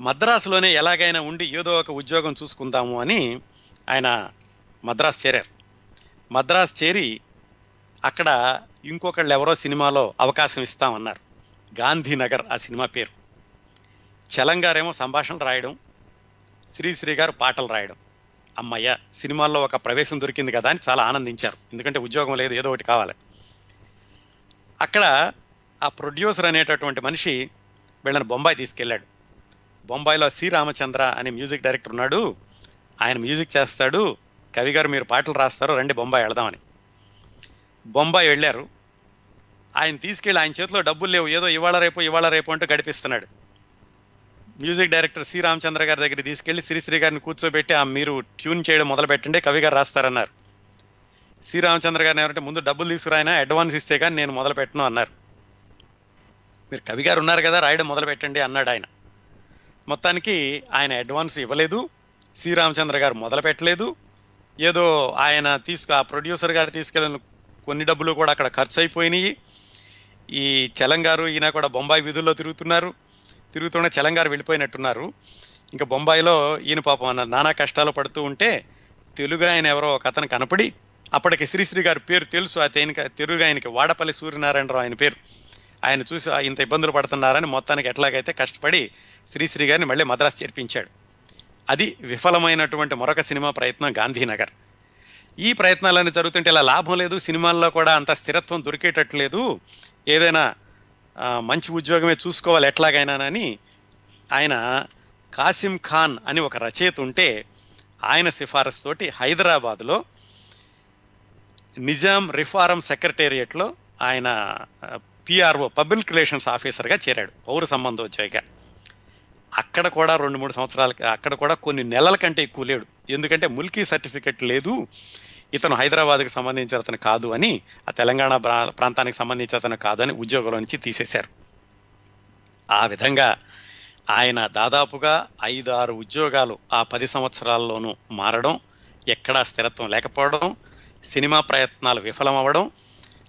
మద్రాసులోనే ఎలాగైనా ఉండి ఏదో ఒక ఉద్యోగం చూసుకుందాము అని ఆయన మద్రాసు చేరారు. మద్రాసు చేరి అక్కడ ఇంకొకళ్ళు ఎవరో సినిమాలో అవకాశం ఇస్తామన్నారు. గాంధీనగర్ ఆ సినిమా పేరు. చలంగారేమో సంభాషణలు రాయడం శ్రీశ్రీ గారు పాటలు రాయడం. అమ్మయ్య సినిమాల్లో ఒక ప్రవేశం దొరికింది కదా అని చాలా ఆనందించారు. ఎందుకంటే ఉద్యోగం లేదు ఏదో ఒకటి కావాలి. అక్కడ ఆ ప్రొడ్యూసర్ అనేటటువంటి మనిషి వీళ్ళని బొంబాయి తీసుకెళ్ళాడు. బొంబాయిలో సి రామచంద్ర అనే మ్యూజిక్ డైరెక్టర్ ఉన్నాడు. ఆయన మ్యూజిక్ చేస్తాడు. కవి గారు మీరు పాటలు రాస్తారు. రండి బొంబాయి వెళదామని. బొంబాయి వెళ్ళారు. ఆయన తీసుకెళ్ళి ఆయన చేతిలో డబ్బులు లేవు. ఏదో ఇవాళ రేపు ఇవాళ రేపు అంటూ గడిపిస్తున్నాడు. మ్యూజిక్ డైరెక్టర్ సి రామచంద్ర గారి దగ్గర తీసుకెళ్ళి శ్రీశ్రీ గారిని కూర్చోబెట్టి ఆ మీరు ట్యూన్ చేయడం మొదలు పెట్టండి కవి గారు రాస్తారన్నారు. సి రామచంద్ర గారిని ఎవరంటే ముందు డబ్బులు తీసుకురాయన అడ్వాన్స్ ఇస్తే కానీ నేను మొదలు పెట్టను అన్నారు. మీరు కవి గారు ఉన్నారు కదా రాయడం మొదలు పెట్టండి అన్నాడు ఆయన. మొత్తానికి ఆయన అడ్వాన్స్ ఇవ్వలేదు శ్రీరామచంద్ర గారు మొదలు పెట్టలేదు. ఏదో ఆయన తీసుకు ఆ ప్రొడ్యూసర్ గారు తీసుకెళ్ళిన కొన్ని డబ్బులు కూడా అక్కడ ఖర్చు అయిపోయినాయి. ఈ చలంగారు ఈయన కూడా బొంబాయి వీధుల్లో తిరుగుతున్నారు. తిరుగుతున్న చలంగారు వెళ్ళిపోయినట్టున్నారు. ఇంకా బొంబాయిలో ఈయన పాపం అన్న నానా కష్టాలు పడుతూ ఉంటే తెలుగు ఆయన ఎవరో ఒక అతను కనపడి అప్పటికి శ్రీశ్రీ గారి పేరు తెలుసు. అతనికి తెలుగు ఆయనకి వాడపల్లి సూర్యనారాయణరావు ఆయన పేరు. ఆయన చూసి ఇంత ఇబ్బందులు పడుతున్నారని మొత్తానికి ఎట్లాగైతే కష్టపడి శ్రీశ్రీ గారిని మళ్ళీ మద్రాసు చేర్పించాడు. అది విఫలమైనటువంటి మరొక సినిమా ప్రయత్నం గాంధీనగర్. ఈ ప్రయత్నాలన్నీ జరుగుతుంటే ఇలా లాభం లేదు సినిమాల్లో కూడా అంత స్థిరత్వం దొరికేటట్లేదు. ఏదైనా మంచి ఉద్యోగమే చూసుకోవాలి ఎట్లాగైనానని ఆయన కాసిం ఖాన్ అని ఒక రచయిత ఉంటే ఆయన సిఫారసు తోటి నిజాం రిఫారం సెక్రటేరియట్లో ఆయన పిఆర్ఓ పబ్లిక్ రిలేషన్స్ ఆఫీసర్గా చేరాడు పౌర సంబంధోద్యోగిగా. అక్కడ కూడా రెండు మూడు సంవత్సరాలకి అక్కడ కూడా కొన్ని నెలల కంటే ఎక్కువ లేడు. ఎందుకంటే ముల్కీ సర్టిఫికెట్ లేదు ఇతను హైదరాబాద్కి సంబంధించిన అతను కాదు అని ఆ తెలంగాణ ప్రా- ప్రాంతానికి సంబంధించిన అతను కాదు అని ఉద్యోగంలో నుంచి తీసేశారు. ఆ విధంగా ఆయన దాదాపుగా ఐదు ఆరు ఉద్యోగాలు ఆ పది సంవత్సరాల్లోనూ మారడం ఎక్కడా స్థిరత్వం లేకపోవడం సినిమా ప్రయత్నాలు విఫలమవ్వడం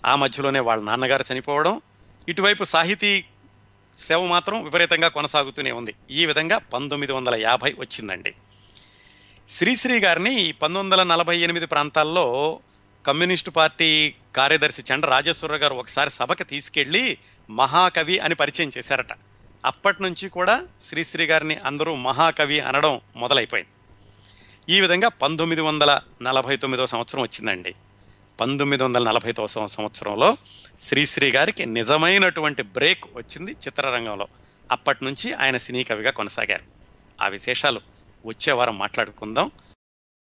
ఆ మధ్యలోనే వాళ్ళ నాన్నగారు చనిపోవడం ఇటువైపు సాహితీ సేవ మాత్రం విపరీతంగా కొనసాగుతూనే ఉంది. ఈ విధంగా పంతొమ్మిది వందల యాభై వచ్చిందండి. శ్రీశ్రీ గారిని పంతొమ్మిది వందల నలభై ఎనిమిది ప్రాంతాల్లో కమ్యూనిస్టు పార్టీ కార్యదర్శి చండ రాజేశ్వరరావు గారు ఒకసారి సభకి తీసుకెళ్ళి మహాకవి అని పరిచయం చేశారట. అప్పటి నుంచి కూడా శ్రీశ్రీ గారిని అందరూ మహాకవి అనడం మొదలైపోయింది. ఈ విధంగా పంతొమ్మిది వందల నలభై తొమ్మిదో సంవత్సరం వచ్చిందండి. పంతొమ్మిది వందల నలభై తొమ్మిదవ సంవత్సరంలో శ్రీశ్రీ గారికి నిజమైనటువంటి బ్రేక్ వచ్చింది చిత్రరంగంలో. అప్పటి నుంచి ఆయన సినీ కవిగా కొనసాగారు. ఆ విశేషాలు వచ్చే వారం మాట్లాడుకుందాం.